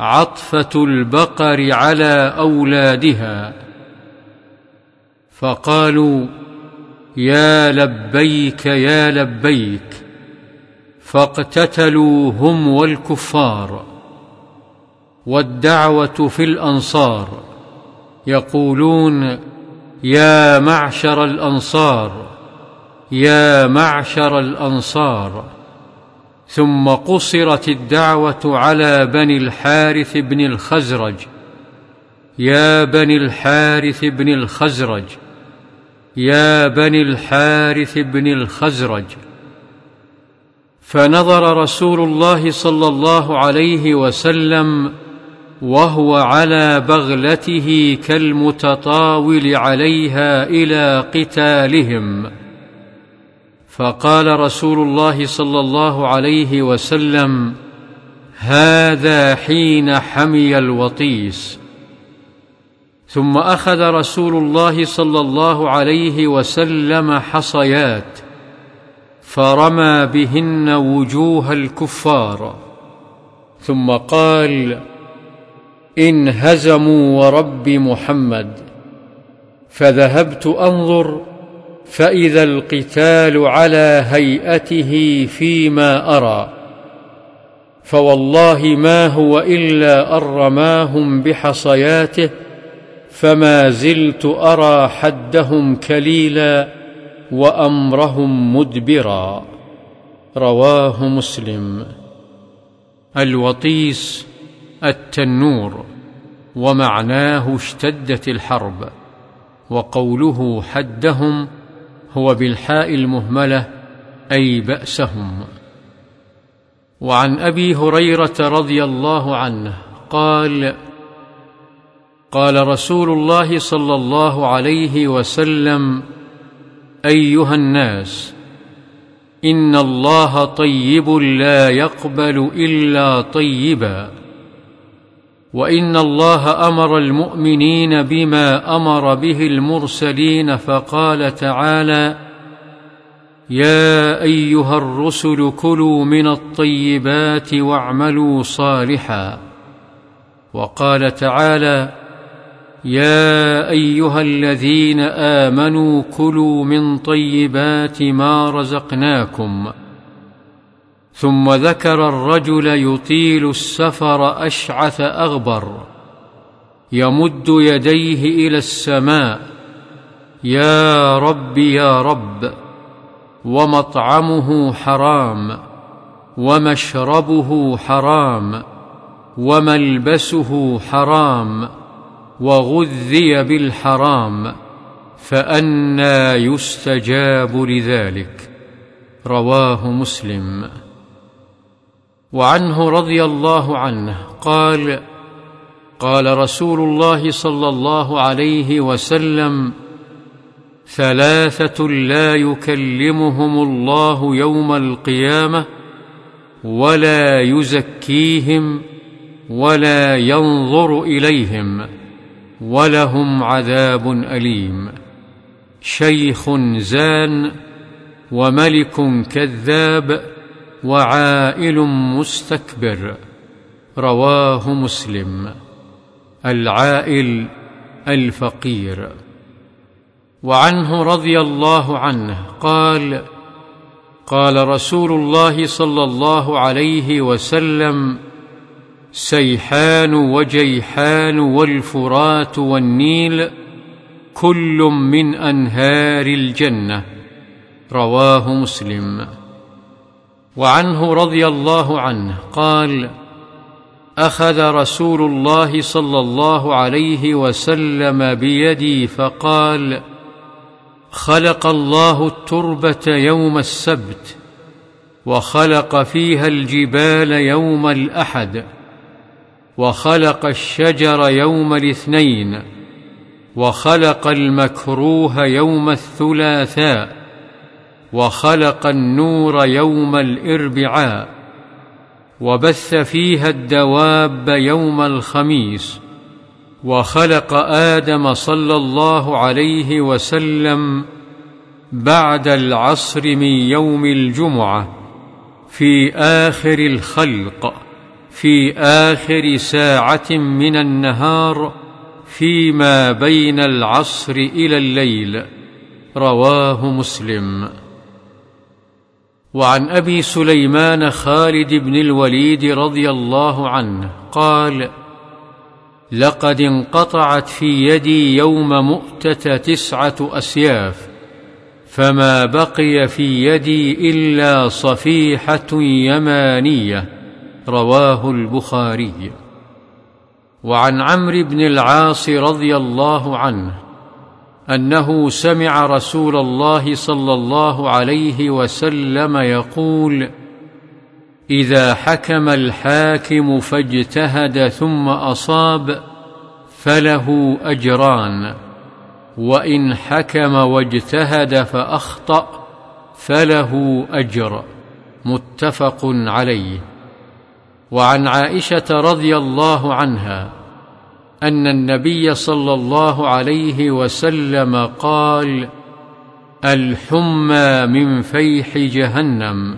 عطفة البقر على أولادها. فقالوا يا لبيك يا لبيك. فاقتتلوا هم والكفار والدعوة في الأنصار. يقولون يا معشر الأنصار يا معشر الأنصار. ثم قصرت الدعوة على بني الحارث بن الخزرج. يا بني الحارث بن الخزرج يا بني الحارث بن الخزرج. فنظر رسول الله صلى الله عليه وسلم وهو على بغلته كالمتطاول عليها إلى قتالهم. فقال رسول الله صلى الله عليه وسلم هذا حين حمي الوطيس. ثم أخذ رسول الله صلى الله عليه وسلم حصيات فرمى بهن وجوه الكفار ثم قال انهزموا ورب محمد فذهبت انظر فاذا القتال على هيئته فيما ارى فوالله ما هو الا ان رماهم بحصياته فما زلت ارى حدهم كليلا وأمرهم مدبرا. رواه مسلم. الوطيس التنور. ومعناه اشتدت الحرب. وقوله حدهم هو بالحاء المهملة أي بأسهم. وعن أبي هريرة رضي الله عنه قال قال رسول الله صلى الله عليه وسلم أيها الناس إن الله طيب لا يقبل إلا طيبا وإن الله أمر المؤمنين بما أمر به المرسلين فقال تعالى يا أيها الرسل كلوا من الطيبات واعملوا صالحا. وقال تعالى يا أيها الذين آمنوا كلوا من طيبات ما رزقناكم. ثم ذكر الرجل يطيل السفر أشعث أغبر. يمد يديه إلى السماء. يا رب يا رب ومطعمه حرام ومشربه حرام وملبسه حرام وغذي بالحرام فانى يستجاب لذلك. رواه مسلم. وعنه رضي الله عنه قال قال رسول الله صلى الله عليه وسلم ثلاثة لا يكلمهم الله يوم القيامة ولا يزكيهم ولا ينظر إليهم. ولهم عذاب أليم. شيخ زان وملك كذاب وعائل مستكبر. رواه مسلم. العائل الفقير. وعنه رضي الله عنه قال قال رسول الله صلى الله عليه وسلم سيحان وجيحان والفرات والنيل كل من أنهار الجنة. رواه مسلم. وعنه رضي الله عنه قال أخذ رسول الله صلى الله عليه وسلم بيدي فقال خلق الله التربة يوم السبت وخلق فيها الجبال يوم الأحد. وخلق الشجر يوم الاثنين وخلق المكروه يوم الثلاثاء وخلق النور يوم الإربعاء وبث فيها الدواب يوم الخميس وخلق آدم صلى الله عليه وسلم بعد العصر من يوم الجمعة في آخر الخلق. في آخر ساعة من النهار فيما بين العصر إلى الليل. رواه مسلم. وعن أبي سليمان خالد بن الوليد رضي الله عنه قال لقد انقطعت في يدي يوم مؤتة تسعة أسياف فما بقي في يدي إلا صفيحة يمانية رواه البخاري. وعن عمرو بن العاص رضي الله عنه أنه سمع رسول الله صلى الله عليه وسلم يقول إذا حكم الحاكم فاجتهد ثم أصاب فله أجران وإن حكم واجتهد فأخطأ فله أجر. متفق عليه. وعن عائشة رضي الله عنها أن النبي صلى الله عليه وسلم قال الحمى من فيح جهنم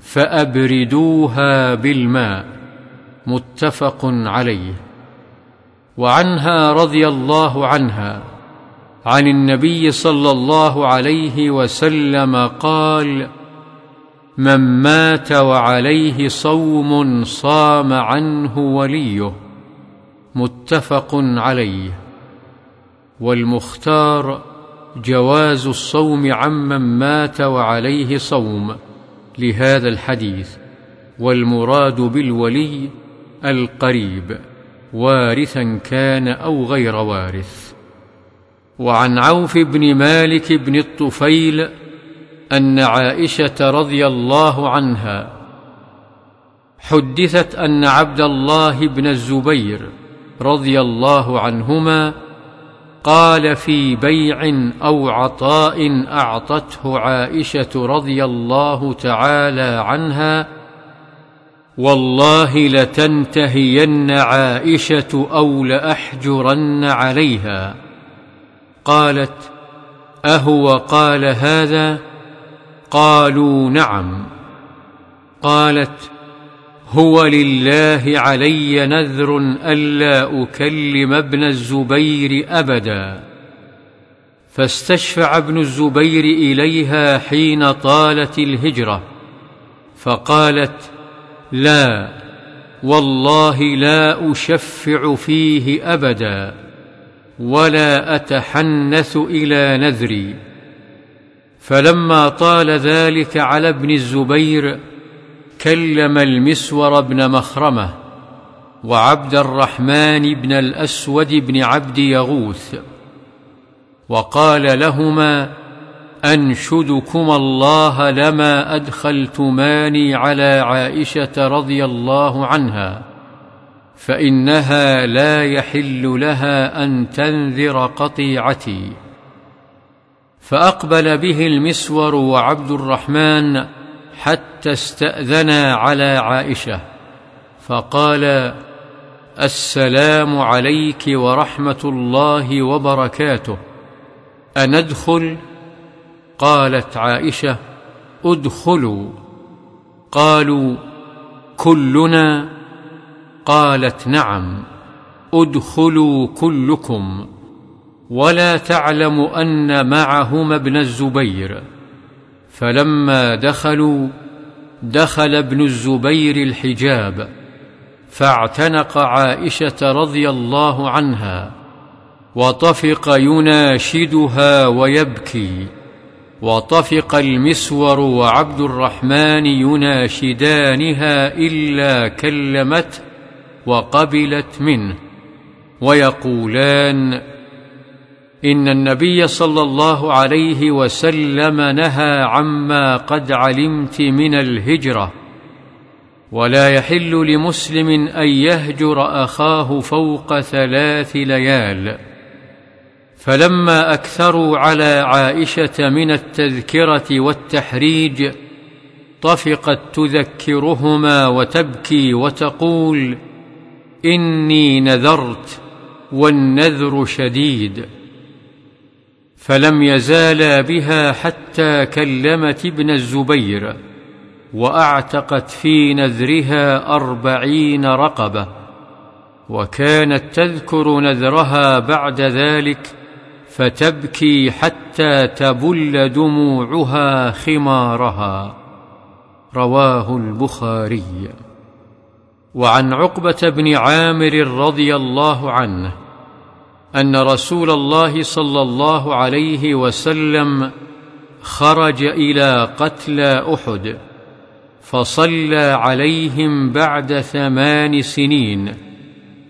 فأبردوها بالماء. متفق عليه. وعنها رضي الله عنها عن النبي صلى الله عليه وسلم قال من مات وعليه صوم صام عنه وليه متفق عليه والمختار جواز الصوم عمن مات وعليه صوم لهذا الحديث والمراد بالولي القريب وارثا كان أو غير وارث وعن عوف بن مالك بن الطفيل أن عائشة رضي الله عنها حدثت أن عبد الله بن الزبير رضي الله عنهما قال في بيع أو عطاء أعطته عائشة رضي الله تعالى عنها والله لتنتهين عائشة أو لأحجرن عليها. قالت أهو قال هذا؟ قالوا نعم. قالت هو لله علي نذر ألا أكلم ابن الزبير أبدا. فاستشفع ابن الزبير إليها حين طالت الهجرة. فقالت لا والله لا أشفع فيه أبدا ولا أتحنث إلى نذري. فلما طال ذلك على ابن الزبير كلم المسور بن مخرمة وعبد الرحمن بن الأسود بن عبد يغوث وقال لهما أنشدكما الله لما أدخلتماني على عائشة رضي الله عنها فإنها لا يحل لها أن تنذر قطيعتي. فأقبل به المسور وعبد الرحمن حتى استاذنا على عائشة فقال السلام عليك ورحمة الله وبركاته أندخل؟ قالت عائشة ادخلوا. قالوا كلنا؟ قالت نعم ادخلوا كلكم. ولا تعلم أن معهما ابن الزبير. فلما دخلوا دخل ابن الزبير الحجاب فاعتنق عائشة رضي الله عنها وطفق يناشدها ويبكي وطفق المسور وعبد الرحمن يناشدانها إلا كلمته وقبلت منه ويقولان إن النبي صلى الله عليه وسلم نهى عما قد علمت من الهجرة. ولا يحل لمسلم أن يهجر أخاه فوق ثلاث ليال. فلما أكثروا على عائشة من التذكرة والتحريج طفقت تذكرهما وتبكي وتقول إني نذرت والنذر شديد. فلم يزالا بها حتى كلمت ابن الزبير وأعتقت في نذرها أربعين رقبة وكانت تذكر نذرها بعد ذلك فتبكي حتى تبل دموعها خمارها. رواه البخاري. وعن عقبة بن عامر رضي الله عنه أن رسول الله صلى الله عليه وسلم خرج إلى قتلى أحد فصلى عليهم بعد ثمان سنين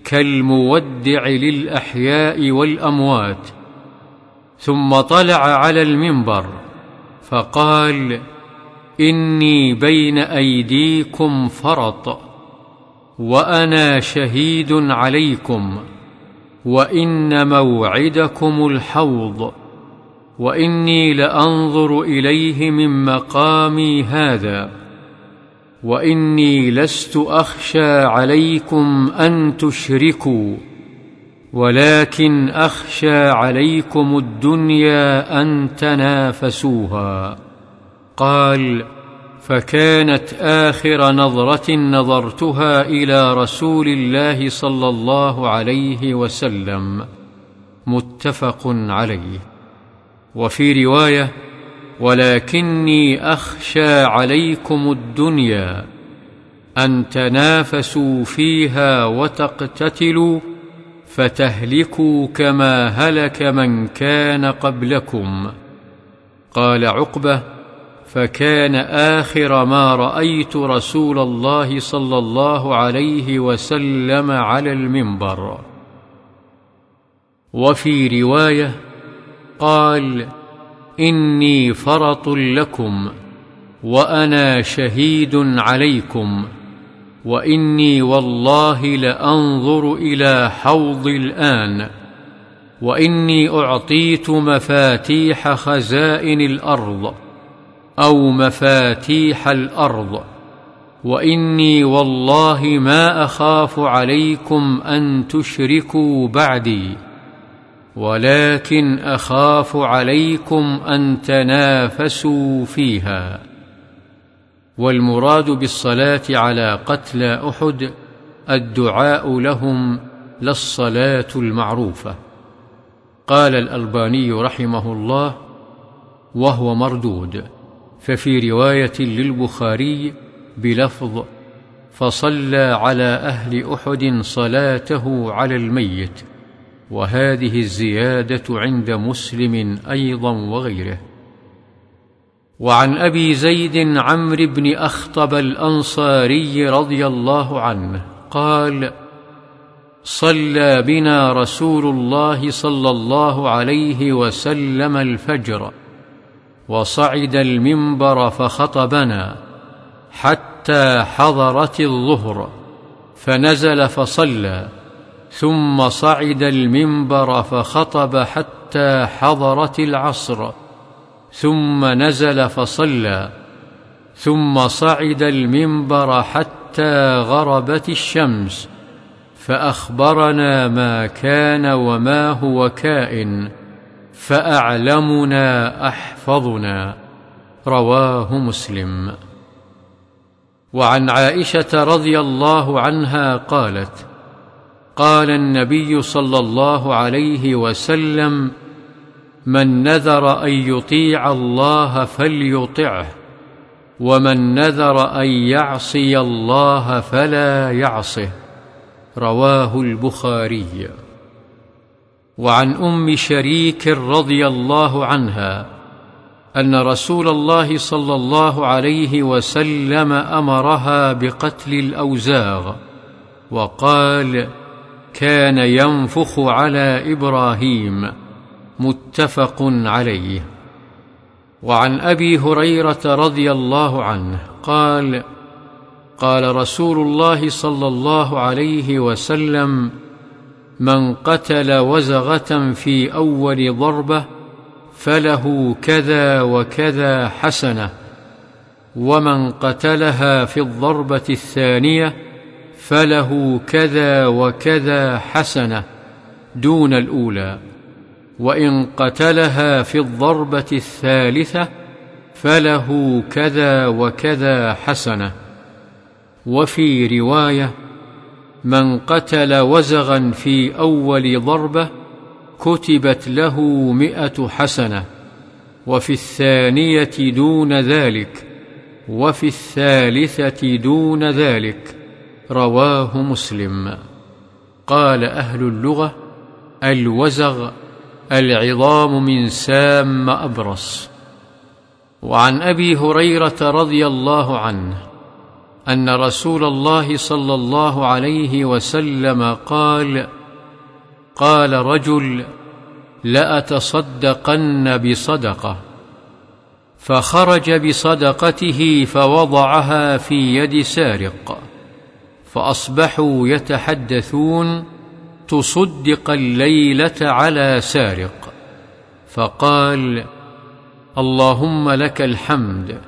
كالمودع للأحياء والأموات. ثم طلع على المنبر فقال إني بين أيديكم فرط وأنا شهيد عليكم. وإن موعدكم الحوض وإني لأنظر إليه من مقامي هذا وإني لست أخشى عليكم أن تشركوا ولكن أخشى عليكم الدنيا أن تنافسوها. قال فكانت آخر نظرة نظرتها إلى رسول الله صلى الله عليه وسلم. متفق عليه. وفي رواية ولكني أخشى عليكم الدنيا أن تنافسوا فيها وتقتتلوا فتهلكوا كما هلك من كان قبلكم قال عقبة فكان آخر ما رأيت رسول الله صلى الله عليه وسلم على المنبر. وفي رواية قال إني فرط لكم وأنا شهيد عليكم وإني والله لأنظر إلى حوضي الآن وإني أعطيت مفاتيح خزائن الأرض. أو مفاتيح الأرض. وإني والله ما أخاف عليكم أن تشركوا بعدي. ولكن أخاف عليكم أن تنافسوا فيها. والمراد بالصلاة على قتلى أحد الدعاء لهم لا الصلاه المعروفة. قال الألباني رحمه الله وهو مردود. ففي رواية للبخاري بلفظ فصلى على أهل أحد صلاته على الميت وهذه الزيادة عند مسلم أيضا وغيره. وعن أبي زيد عمرو بن أخطب الأنصاري رضي الله عنه قال صلى بنا رسول الله صلى الله عليه وسلم الفجر وصعد المنبر فخطبنا حتى حضرت الظهر فنزل فصلى ثم صعد المنبر فخطب حتى حضرت العصر ثم نزل فصلى ثم صعد المنبر حتى غربت الشمس فأخبرنا ما كان وما هو كائن. فأعلمنا أحفظنا رواه مسلم. وعن عائشة رضي الله عنها قالت قال النبي صلى الله عليه وسلم من نذر أن يطيع الله فليطعه ومن نذر أن يعصي الله فلا يعصه. رواه البخاري. وعن أم شريك رضي الله عنها أن رسول الله صلى الله عليه وسلم أمرها بقتل الأوزاغ وقال كان ينفخ على إبراهيم متفق عليه. وعن أبي هريرة رضي الله عنه قال قال رسول الله صلى الله عليه وسلم من قتل وزغة في أول ضربة فله كذا وكذا حسنة ومن قتلها في الضربة الثانية فله كذا وكذا حسنة دون الأولى وإن قتلها في الضربة الثالثة فله كذا وكذا حسنة. وفي رواية من قتل وزغا في أول ضربة كتبت له مائه حسنة وفي الثانية دون ذلك وفي الثالثة دون ذلك رواه مسلم. قال أهل اللغة الوزغ العظام من سام أبرص. وعن أبي هريرة رضي الله عنه أن رسول الله صلى الله عليه وسلم قال قال رجل لأتصدقن بصدقة. فخرج بصدقته فوضعها في يد سارق فأصبحوا يتحدثون تصدق الليلة على سارق. فقال اللهم لك الحمد.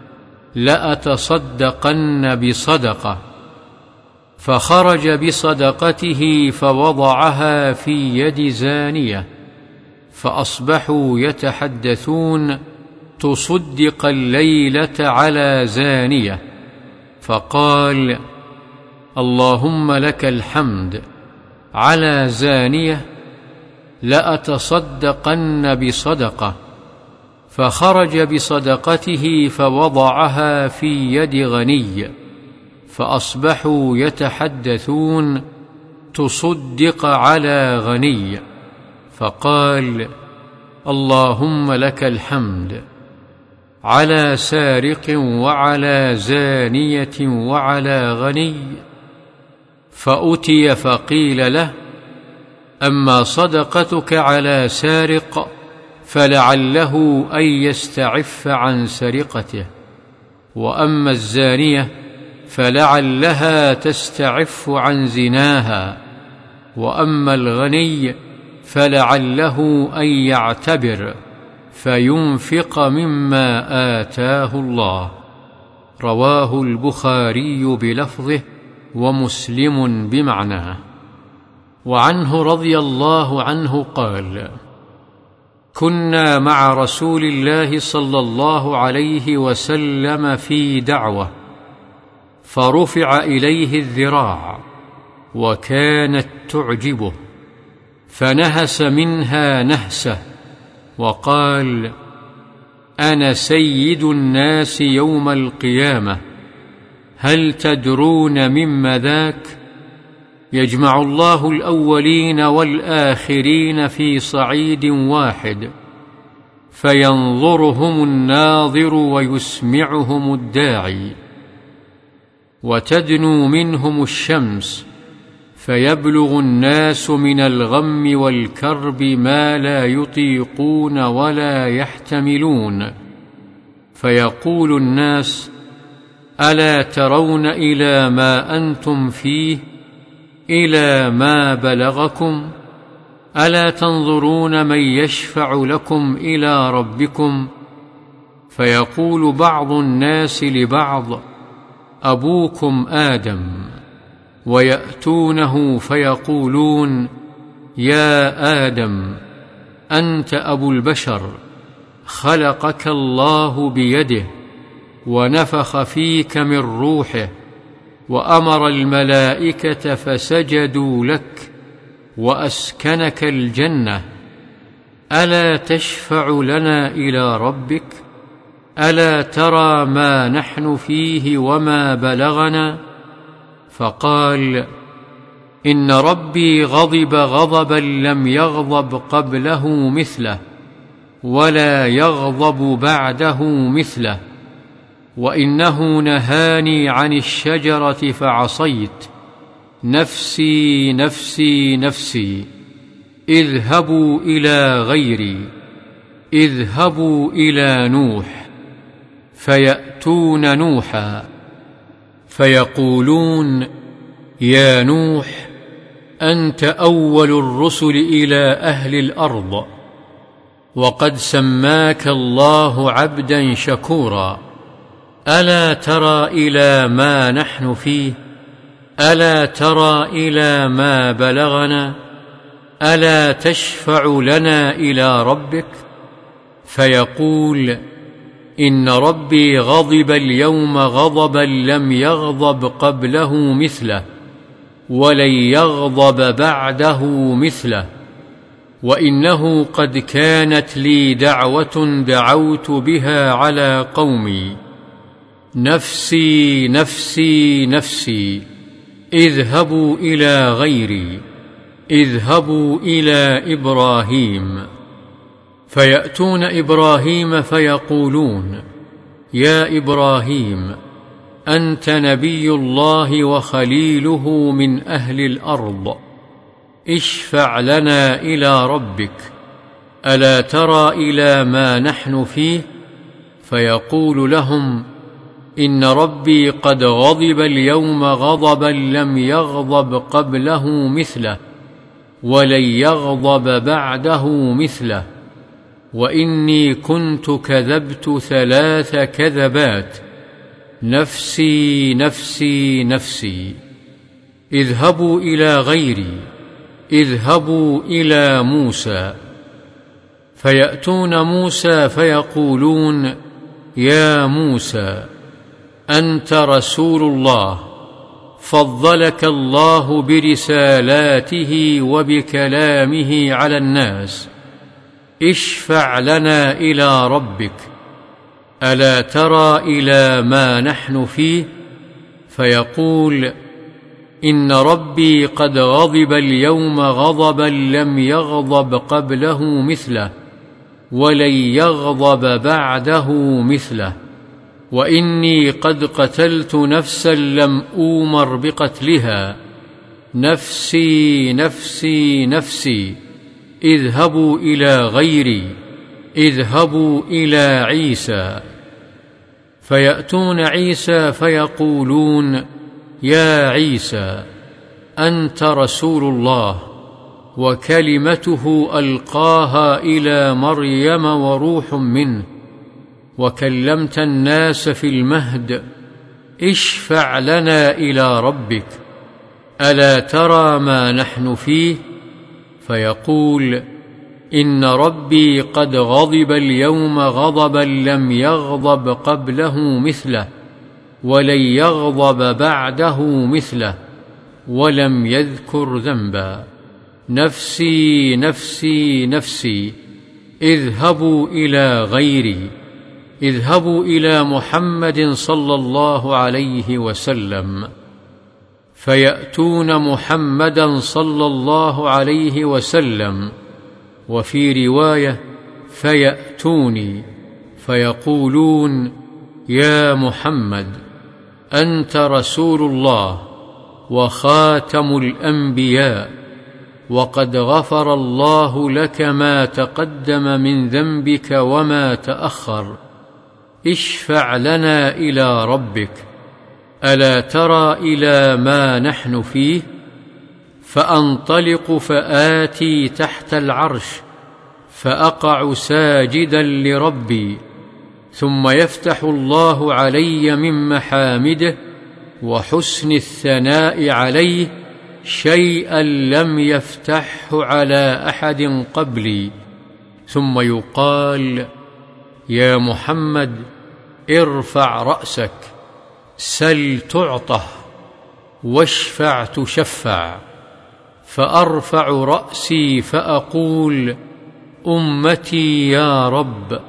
لأتصدقن بصدقة. فخرج بصدقته فوضعها في يد زانية. فأصبحوا يتحدثون تصدق الليلة على زانية. فقال اللهم لك الحمد. على زانية لأتصدقن بصدقة. فخرج بصدقته فوضعها في يد غني فأصبحوا يتحدثون تصدق على غني فقال اللهم لك الحمد على سارق وعلى زانية وعلى غني فأتي فقيل له أما صدقتك على سارق فلعله أن يستعف عن سرقته وأما الزانية فلعلها تستعف عن زناها وأما الغني فلعله أن يعتبر فينفق مما آتاه الله. رواه البخاري بلفظه ومسلم بمعناه. وعنه رضي الله عنه قال كنا مع رسول الله صلى الله عليه وسلم في دعوة فرفع إليه الذراع وكانت تعجبه فنهس منها نهسه وقال أنا سيد الناس يوم القيامة هل تدرون مما ذاك؟ يجمع الله الأولين والآخرين في صعيد واحد فينظرهم الناظر ويسمعهم الداعي وتدنو منهم الشمس فيبلغ الناس من الغم والكرب ما لا يطيقون ولا يحتملون فيقول الناس ألا ترون إلى ما أنتم فيه؟ إلى ما بلغكم ألا تنظرون من يشفع لكم إلى ربكم فيقول بعض الناس لبعض أبوكم آدم ويأتونه فيقولون يا آدم أنت أبو البشر خلقك الله بيده ونفخ فيك من روحه وأمر الملائكة فسجدوا لك وأسكنك الجنة. ألا تشفع لنا إلى ربك؟ ألا ترى ما نحن فيه وما بلغنا؟ فقال إن ربي غضب غضبا لم يغضب قبله مثله ولا يغضب بعده مثله. وإنه نهاني عن الشجرة فعصيت. نفسي نفسي نفسي اذهبوا إلى غيري اذهبوا إلى نوح فيأتون نوحا فيقولون يا نوح أنت أول الرسل إلى أهل الأرض وقد سماك الله عبدا شكورا. ألا ترى إلى ما نحن فيه؟ ألا ترى إلى ما بلغنا؟ ألا تشفع لنا إلى ربك؟ فيقول إن ربي غضب اليوم غضبا لم يغضب قبله مثله ولن يغضب بعده مثله وإنه قد كانت لي دعوة دعوت بها على قومي. نفسي نفسي نفسي اذهبوا إلى غيري اذهبوا إلى إبراهيم. فيأتون إبراهيم فيقولون يا إبراهيم أنت نبي الله وخليله من أهل الأرض. اشفع لنا إلى ربك. ألا ترى إلى ما نحن فيه؟ فيقول لهم إن ربي قد غضب اليوم غضبا لم يغضب قبله مثله ولن يغضب بعده مثله وإني كنت كذبت ثلاث كذبات نفسي نفسي نفسي اذهبوا إلى غيري اذهبوا إلى موسى فيأتون موسى فيقولون يا موسى. أنت رسول الله فضلك الله برسالاته وبكلامه على الناس. اشفع لنا إلى ربك. ألا ترى إلى ما نحن فيه؟ فيقول إن ربي قد غضب اليوم غضبا لم يغضب قبله مثله ولن يغضب بعده مثله. وإني قد قتلت نفسا لم أومر بقتلها. نفسي نفسي نفسي اذهبوا إلى غيري اذهبوا إلى عيسى. فيأتون عيسى فيقولون يا عيسى أنت رسول الله وكلمته ألقاها إلى مريم وروح منه. وكلمت الناس في المهد اشفع لنا إلى ربك. ألا ترى ما نحن فيه؟ فيقول إن ربي قد غضب اليوم غضبا لم يغضب قبله مثله ولن يغضب بعده مثله ولم يذكر ذنبا. نفسي نفسي نفسي اذهبوا إلى غيري. اذهبوا إلى محمد صلى الله عليه وسلم فيأتون محمدا صلى الله عليه وسلم وفي رواية فيأتوني فيقولون يا محمد أنت رسول الله وخاتم الأنبياء وقد غفر الله لك ما تقدم من ذنبك وما تأخر اشفع لنا إلى ربك. ألا ترى إلى ما نحن فيه؟ فأنطلق فآتي تحت العرش فأقع ساجدا لربي ثم يفتح الله علي من محامده وحسن الثناء عليه شيئا لم يفتحه على أحد قبلي. ثم يقال يا محمد ارفع رأسك سل تعطه واشفع تشفع فأرفع رأسي فأقول أمتي يا رب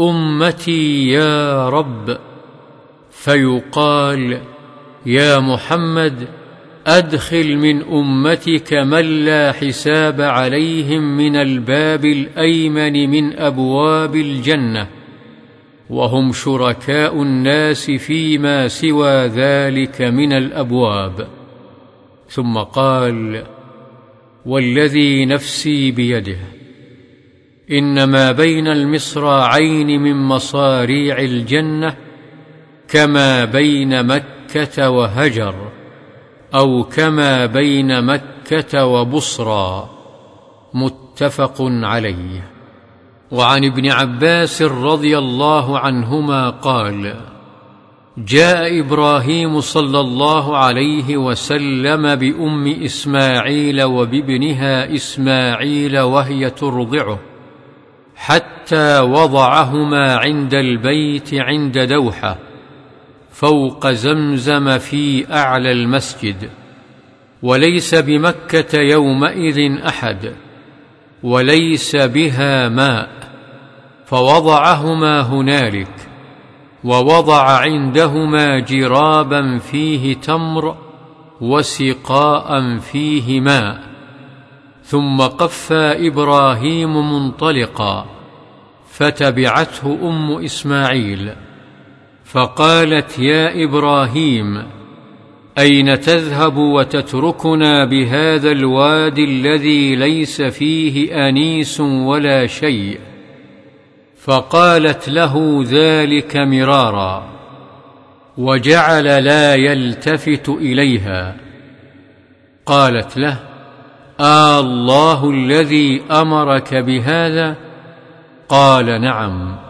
أمتي يا رب فيقال يا محمد أدخل من أمتك من لا حساب عليهم من الباب الأيمن من أبواب الجنة وهم شركاء الناس فيما سوى ذلك من الأبواب. ثم قال والذي نفسي بيده ان ما بين المصراعين من مصاريع الجنة كما بين مكة وهجر. أو كما بين مكة وبصرى متفق عليه. وعن ابن عباس رضي الله عنهما قال جاء إبراهيم صلى الله عليه وسلم بأم إسماعيل وبابنها إسماعيل وهي ترضعه حتى وضعهما عند البيت عند دوحة. فوق زمزم في أعلى المسجد وليس بمكة يومئذ أحد وليس بها ماء فوضعهما هنالك ووضع عندهما جرابا فيه تمر وسقاء فيه ماء ثم قفى إبراهيم منطلقا فتبعته أم إسماعيل. فقالت يا إبراهيم أين تذهب وتتركنا بهذا الوادي الذي ليس فيه أنيس ولا شيء؟ فقالت له ذلك مرارا وجعل لا يلتفت إليها. قالت له آه الله الذي أمرك بهذا؟ قال نعم.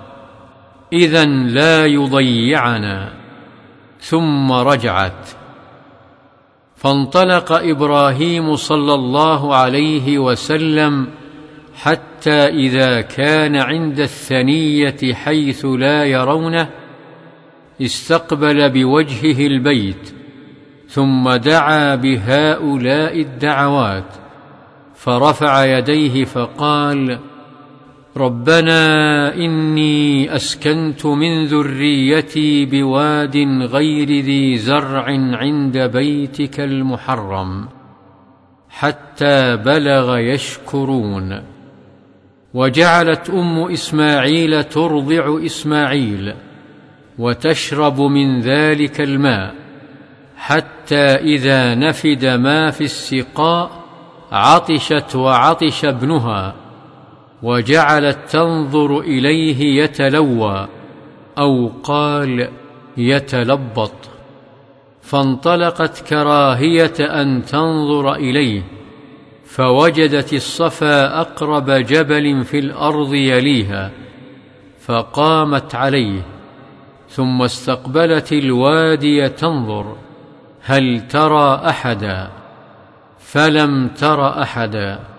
إذا لا يضيعنا. ثم رجعت. فانطلق إبراهيم صلى الله عليه وسلم حتى إذا كان عند الثنية حيث لا يرونه استقبل بوجهه البيت ثم دعا بهؤلاء الدعوات فرفع يديه فقال ربنا إني أسكنت من ذريتي بواد غير ذي زرع عند بيتك المحرم حتى بلغ يشكرون. وجعلت أم إسماعيل ترضع إسماعيل وتشرب من ذلك الماء حتى إذا نفد ما في السقاء عطشت وعطش ابنها وجعلت تنظر إليه يتلوى أو قال يتلبط فانطلقت كراهية أن تنظر إليه فوجدت الصفا أقرب جبل في الأرض يليها فقامت عليه ثم استقبلت الوادي تنظر هل ترى أحدا؟ فلم تر أحدا.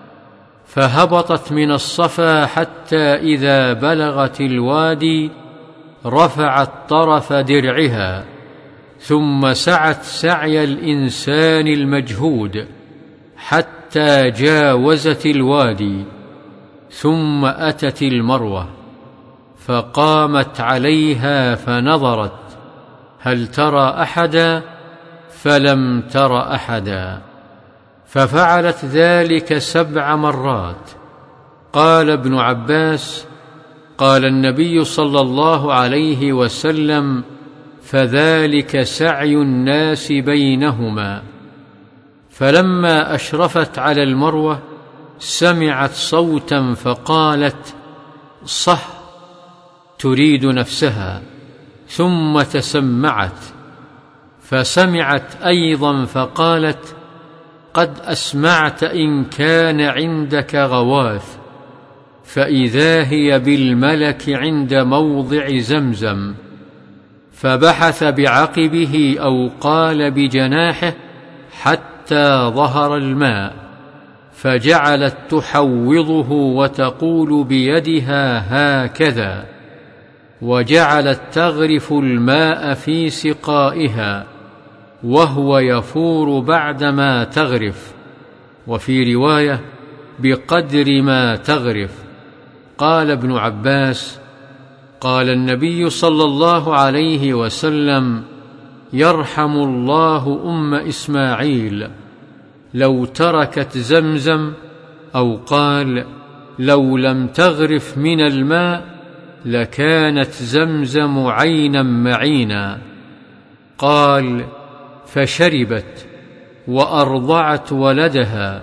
فهبطت من الصفا حتى إذا بلغت الوادي رفعت طرف درعها ثم سعت سعي الإنسان المجهود حتى جاوزت الوادي ثم أتت المروة فقامت عليها فنظرت هل ترى أحدا؟ فلم تر أحدا. ففعلت ذلك سبع مرات. قال ابن عباس قال النبي صلى الله عليه وسلم فذلك سعي الناس بينهما. فلما أشرفت على المروة سمعت صوتا فقالت صح تريد نفسها. ثم تسمعت. فسمعت أيضا فقالت قد أسمعت إن كان عندك غواث فإذا هي بالملك عند موضع زمزم. فبحث بعقبه أو قال بجناحه حتى ظهر الماء فجعلت تحوضه وتقول بيدها هكذا وجعلت تغرف الماء في سقائها. وهو يفور بعدما تغرف وفي رواية بقدر ما تغرف. قال ابن عباس قال النبي صلى الله عليه وسلم يرحم الله أم إسماعيل. لو تركت زمزم أو قال لو لم تغرف من الماء لكانت زمزم عينا معينا. قال فشربت وأرضعت ولدها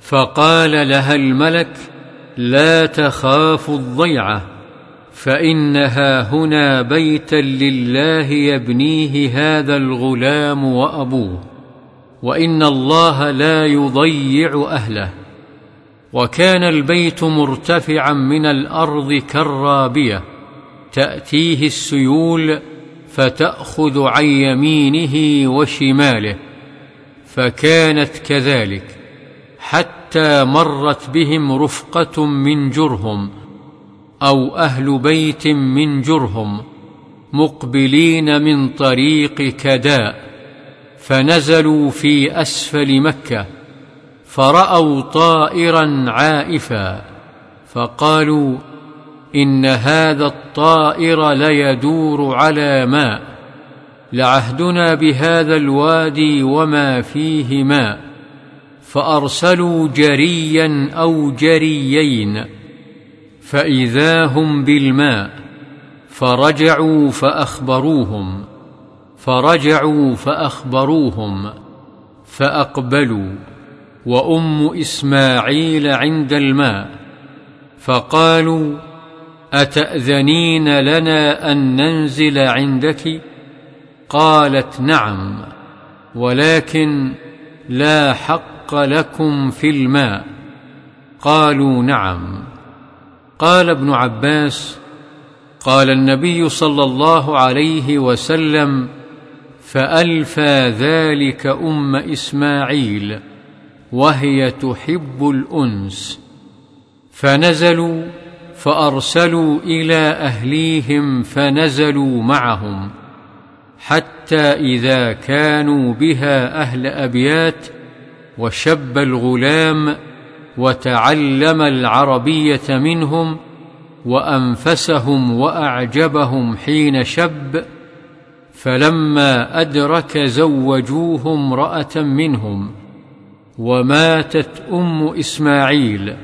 فقال لها الملك لا تخاف الضيعة فإنها هنا بيتا لله يبنيه هذا الغلام وأبوه وإن الله لا يضيع أهله. وكان البيت مرتفعا من الأرض كالرابية تأتيه السيول فتأخذ عن يمينه وشماله فكانت كذلك حتى مرت بهم رفقة من جرهم أو أهل بيت من جرهم مقبلين من طريق كداء فنزلوا في أسفل مكة فرأوا طائرا عائفا فقالوا إن هذا الطائر ليدور على ماء لعهدنا بهذا الوادي وما فيه ماء فأرسلوا جريا أو جريين فإذا هم بالماء فرجعوا فأخبروهم فرجعوا فأخبروهم فأقبلوا وأم إسماعيل عند الماء فقالوا أتأذنين لنا أن ننزل عندك؟ قالت نعم ولكن لا حق لكم في الماء. قالوا نعم. قال ابن عباس قال النبي صلى الله عليه وسلم فألفى ذلك أم إسماعيل وهي تحب الأنس. فنزلوا فأرسلوا إلى أهليهم فنزلوا معهم حتى إذا كانوا بها أهل أبيات وشب الغلام وتعلم العربية منهم وأنفسهم وأعجبهم حين شب فلما أدرك زوجوه امرأة منهم وماتت أم إسماعيل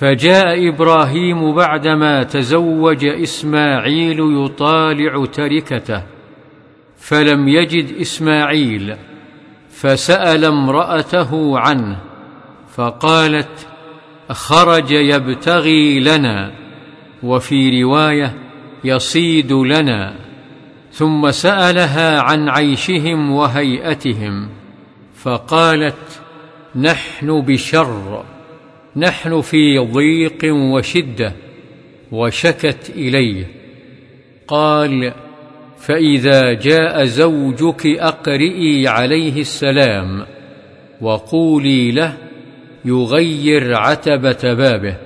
فجاء إبراهيم بعدما تزوج إسماعيل يطالع تركته فلم يجد إسماعيل فسأل امرأته عنه فقالت خرج يبتغي لنا وفي رواية يصيد لنا. ثم سألها عن عيشهم وهيئتهم فقالت نحن بشر. نحن في ضيق وشدة وشكت اليه قال فإذا جاء زوجك أقرئي عليه السلام وقولي له يغير عتبة بابه.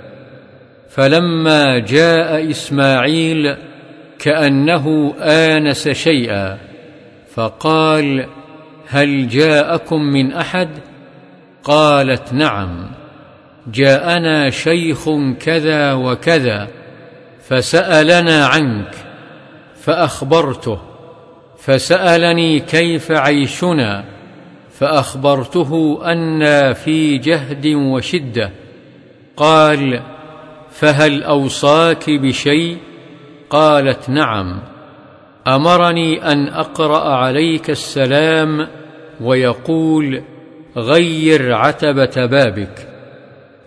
فلما جاء إسماعيل كأنه آنس شيئا فقال هل جاءكم من أحد؟ قالت نعم. جاءنا شيخ كذا وكذا فسألنا عنك فأخبرته فسألني كيف عيشنا فأخبرته أنا في جهد وشدة قال فهل أوصاك بشيء؟ قالت نعم أمرني أن أقرأ عليك السلام ويقول غير عتبة بابك.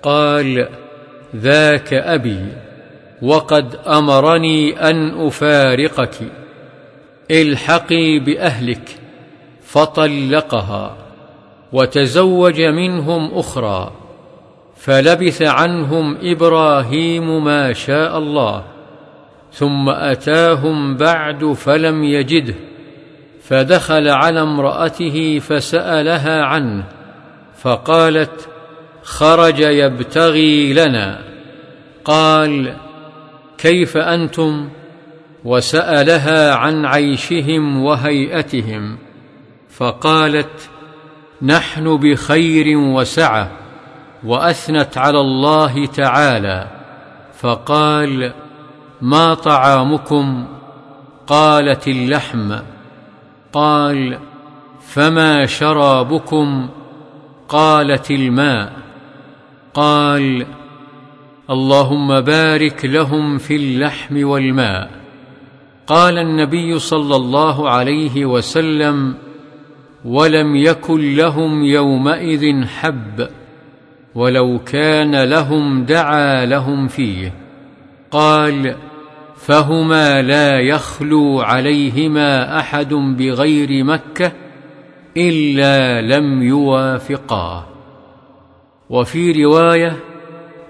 قال ذاك أبي وقد أمرني أن أفارقك. الحقي بأهلك فطلقها وتزوج منهم أخرى فلبث عنهم إبراهيم ما شاء الله ثم أتاهم بعد فلم يجده فدخل على امرأته فسألها عنه فقالت خرج يبتغي لنا. قال كيف أنتم؟ وسألها عن عيشهم وهيئتهم. فقالت نحن بخير وسعة وأثنت على الله تعالى. فقال ما طعامكم؟ قالت اللحم. قال فما شرابكم؟ قالت الماء. قال اللهم بارك لهم في اللحم والماء. قال النبي صلى الله عليه وسلم ولم يكن لهم يومئذ حب ولو كان لهم دعا لهم فيه. قال فهما لا يخلو عليهما أحد بغير مكة إلا لم يوافقاه. وفي رواية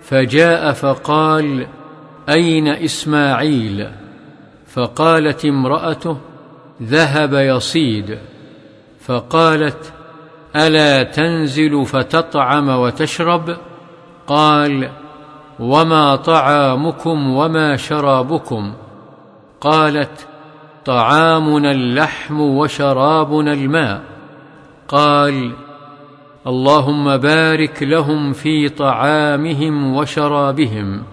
فجاء فقال أين إسماعيل؟ فقالت امرأته ذهب يصيد. فقالت ألا تنزل فتطعم وتشرب؟ قال وما طعامكم وما شرابكم؟ قالت طعامنا اللحم وشرابنا الماء. قال اللهم بارك لهم في طعامهم وشرابهم.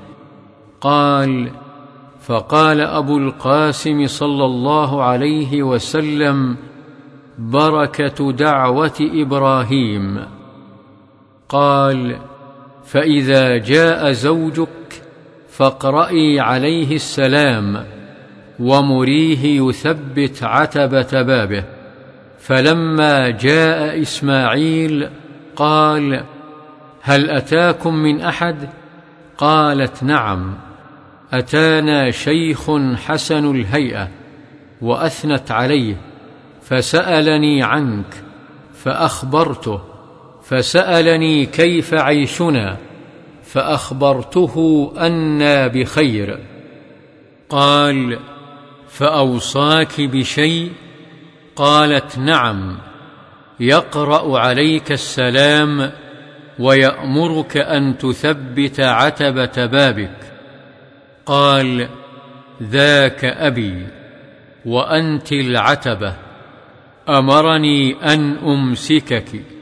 قال فقال أبو القاسم صلى الله عليه وسلم بركة دعوة إبراهيم. قال فإذا جاء زوجك فاقرئي عليه السلام ومريه يثبت عتبة بابه. فلما جاء إسماعيل قال هل أتاكم من أحد؟ قالت نعم أتانا شيخ حسن الهيئة وأثنت عليه فسألني عنك فأخبرته فسألني كيف عيشنا فأخبرته أنا بخير. قال فأوصاك بشيء؟ قالت نعم يقرأ عليك السلام ويأمرك أن تثبت عتبة بابك. قال ذاك أبي وأنت العتبة أمرني أن أمسكك.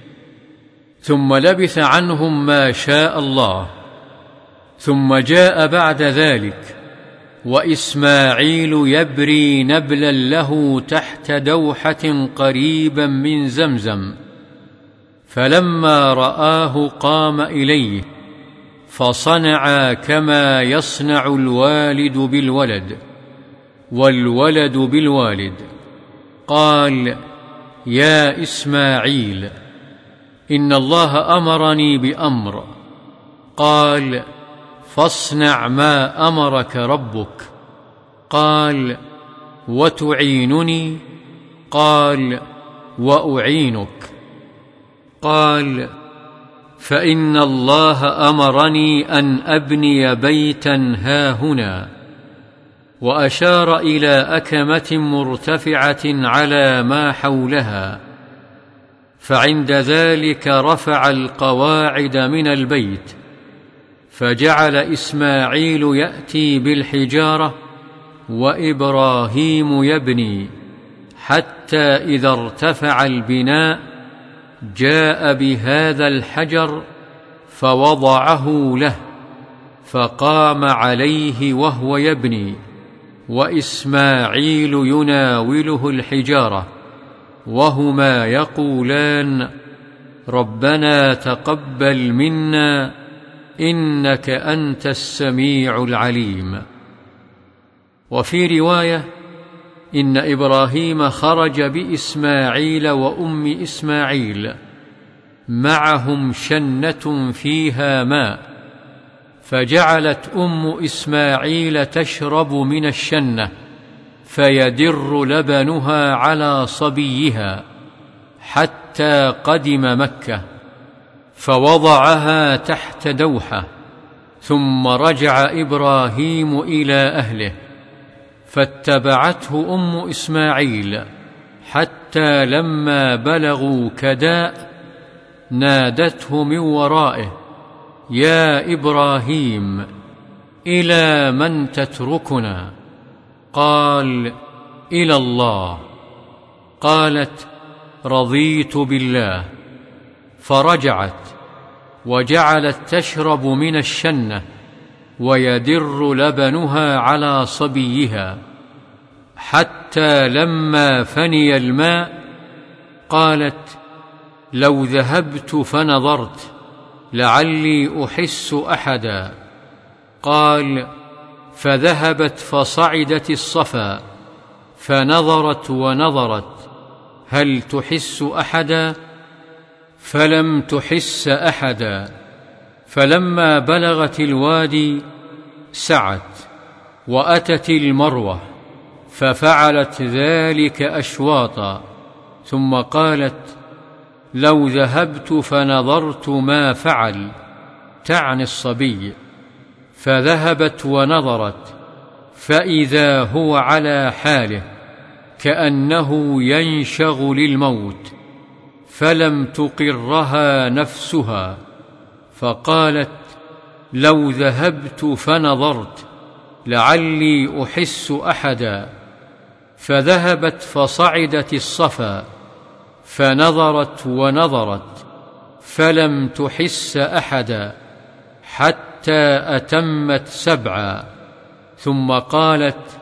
ثم لبث عنهم ما شاء الله ثم جاء بعد ذلك وإسماعيل يبري نبلا له تحت دوحة قريبا من زمزم فلما رآه قام إليه فصنعا كما يصنع الوالد بالولد والولد بالوالد. قال يا إسماعيل إن الله أمرني بأمر قال فاصنع ما أمرك ربك. قال وتعينني. قال وأعينك. قال فإن الله أمرني أن أبني بيتا هاهنا وأشار إلى أكمة مرتفعة على ما حولها. فعند ذلك رفع القواعد من البيت. فجعل إسماعيل يأتي بالحجارة وإبراهيم يبني حتى إذا ارتفع البناء جاء بهذا الحجر فوضعه له فقام عليه وهو يبني وإسماعيل يناوله الحجارة وهما يقولان ربنا تقبل منا إنك أنت السميع العليم. وفي رواية إن إبراهيم خرج بإسماعيل وأم إسماعيل. معهم شنة فيها ماء فجعلت أم إسماعيل تشرب من الشنة فيدر لبنها على صبيها حتى قدم مكة. فوضعها تحت دوحة ثم رجع إبراهيم إلى أهله فاتبعته أم إسماعيل حتى لما بلغوا كداء نادته من ورائه يا إبراهيم إلى من تتركنا؟ قال إلى الله. قالت رضيت بالله. فرجعت وجعلت تشرب من الشنة ويدر لبنها على صبيها حتى لما فني الماء قالت لو ذهبت فنظرت لعلي أحس أحدا. قال فذهبت فصعدت الصفا فنظرت ونظرت هل تحس أحدا؟ فلم تحس أحدا. فلما بلغت الوادي سعت وأتت المروة ففعلت ذلك أشواطا. ثم قالت لو ذهبت فنظرت ما فعل تعني الصبي. فذهبت ونظرت فإذا هو على حاله كأنه ينشغ للموت. فلم تقرها نفسها فقالت لو ذهبت فنظرت لعلي أحس أحدا فذهبت فصعدت الصفا فنظرت ونظرت فلم تحس أحدا حتى أتمت سبعا ثم قالت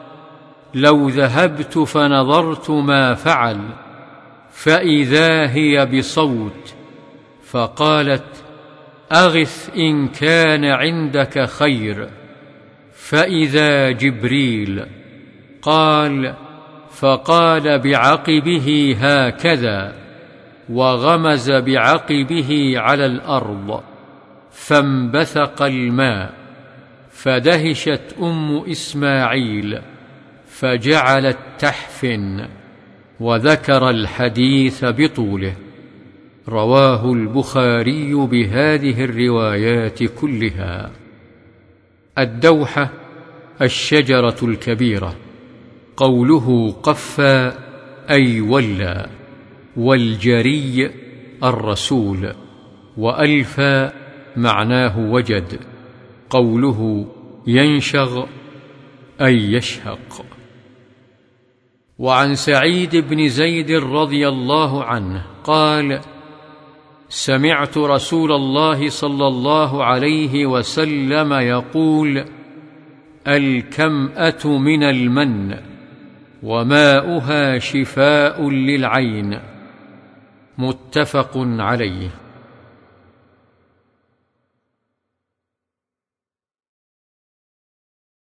لو ذهبت فنظرت ما فعل فإذا هي بصوت فقالت أغث إن كان عندك خير فإذا جبريل قال فقال بعقبه هكذا وغمز بعقبه على الأرض فانبثق الماء فدهشت أم إسماعيل فجعلت تحفن وذكر الحديث بطوله. رواه البخاري بهذه الروايات كلها. الدوحة الشجرة الكبيرة. قوله قفى أي ولى والجري الرسول. والفى معناه وجد. قوله ينشغ أي يشهق. وعن سعيد بن زيد رضي الله عنه قال سمعت رسول الله صلى الله عليه وسلم يقول الكمأة من المن وماؤها شفاء للعين. متفق عليه.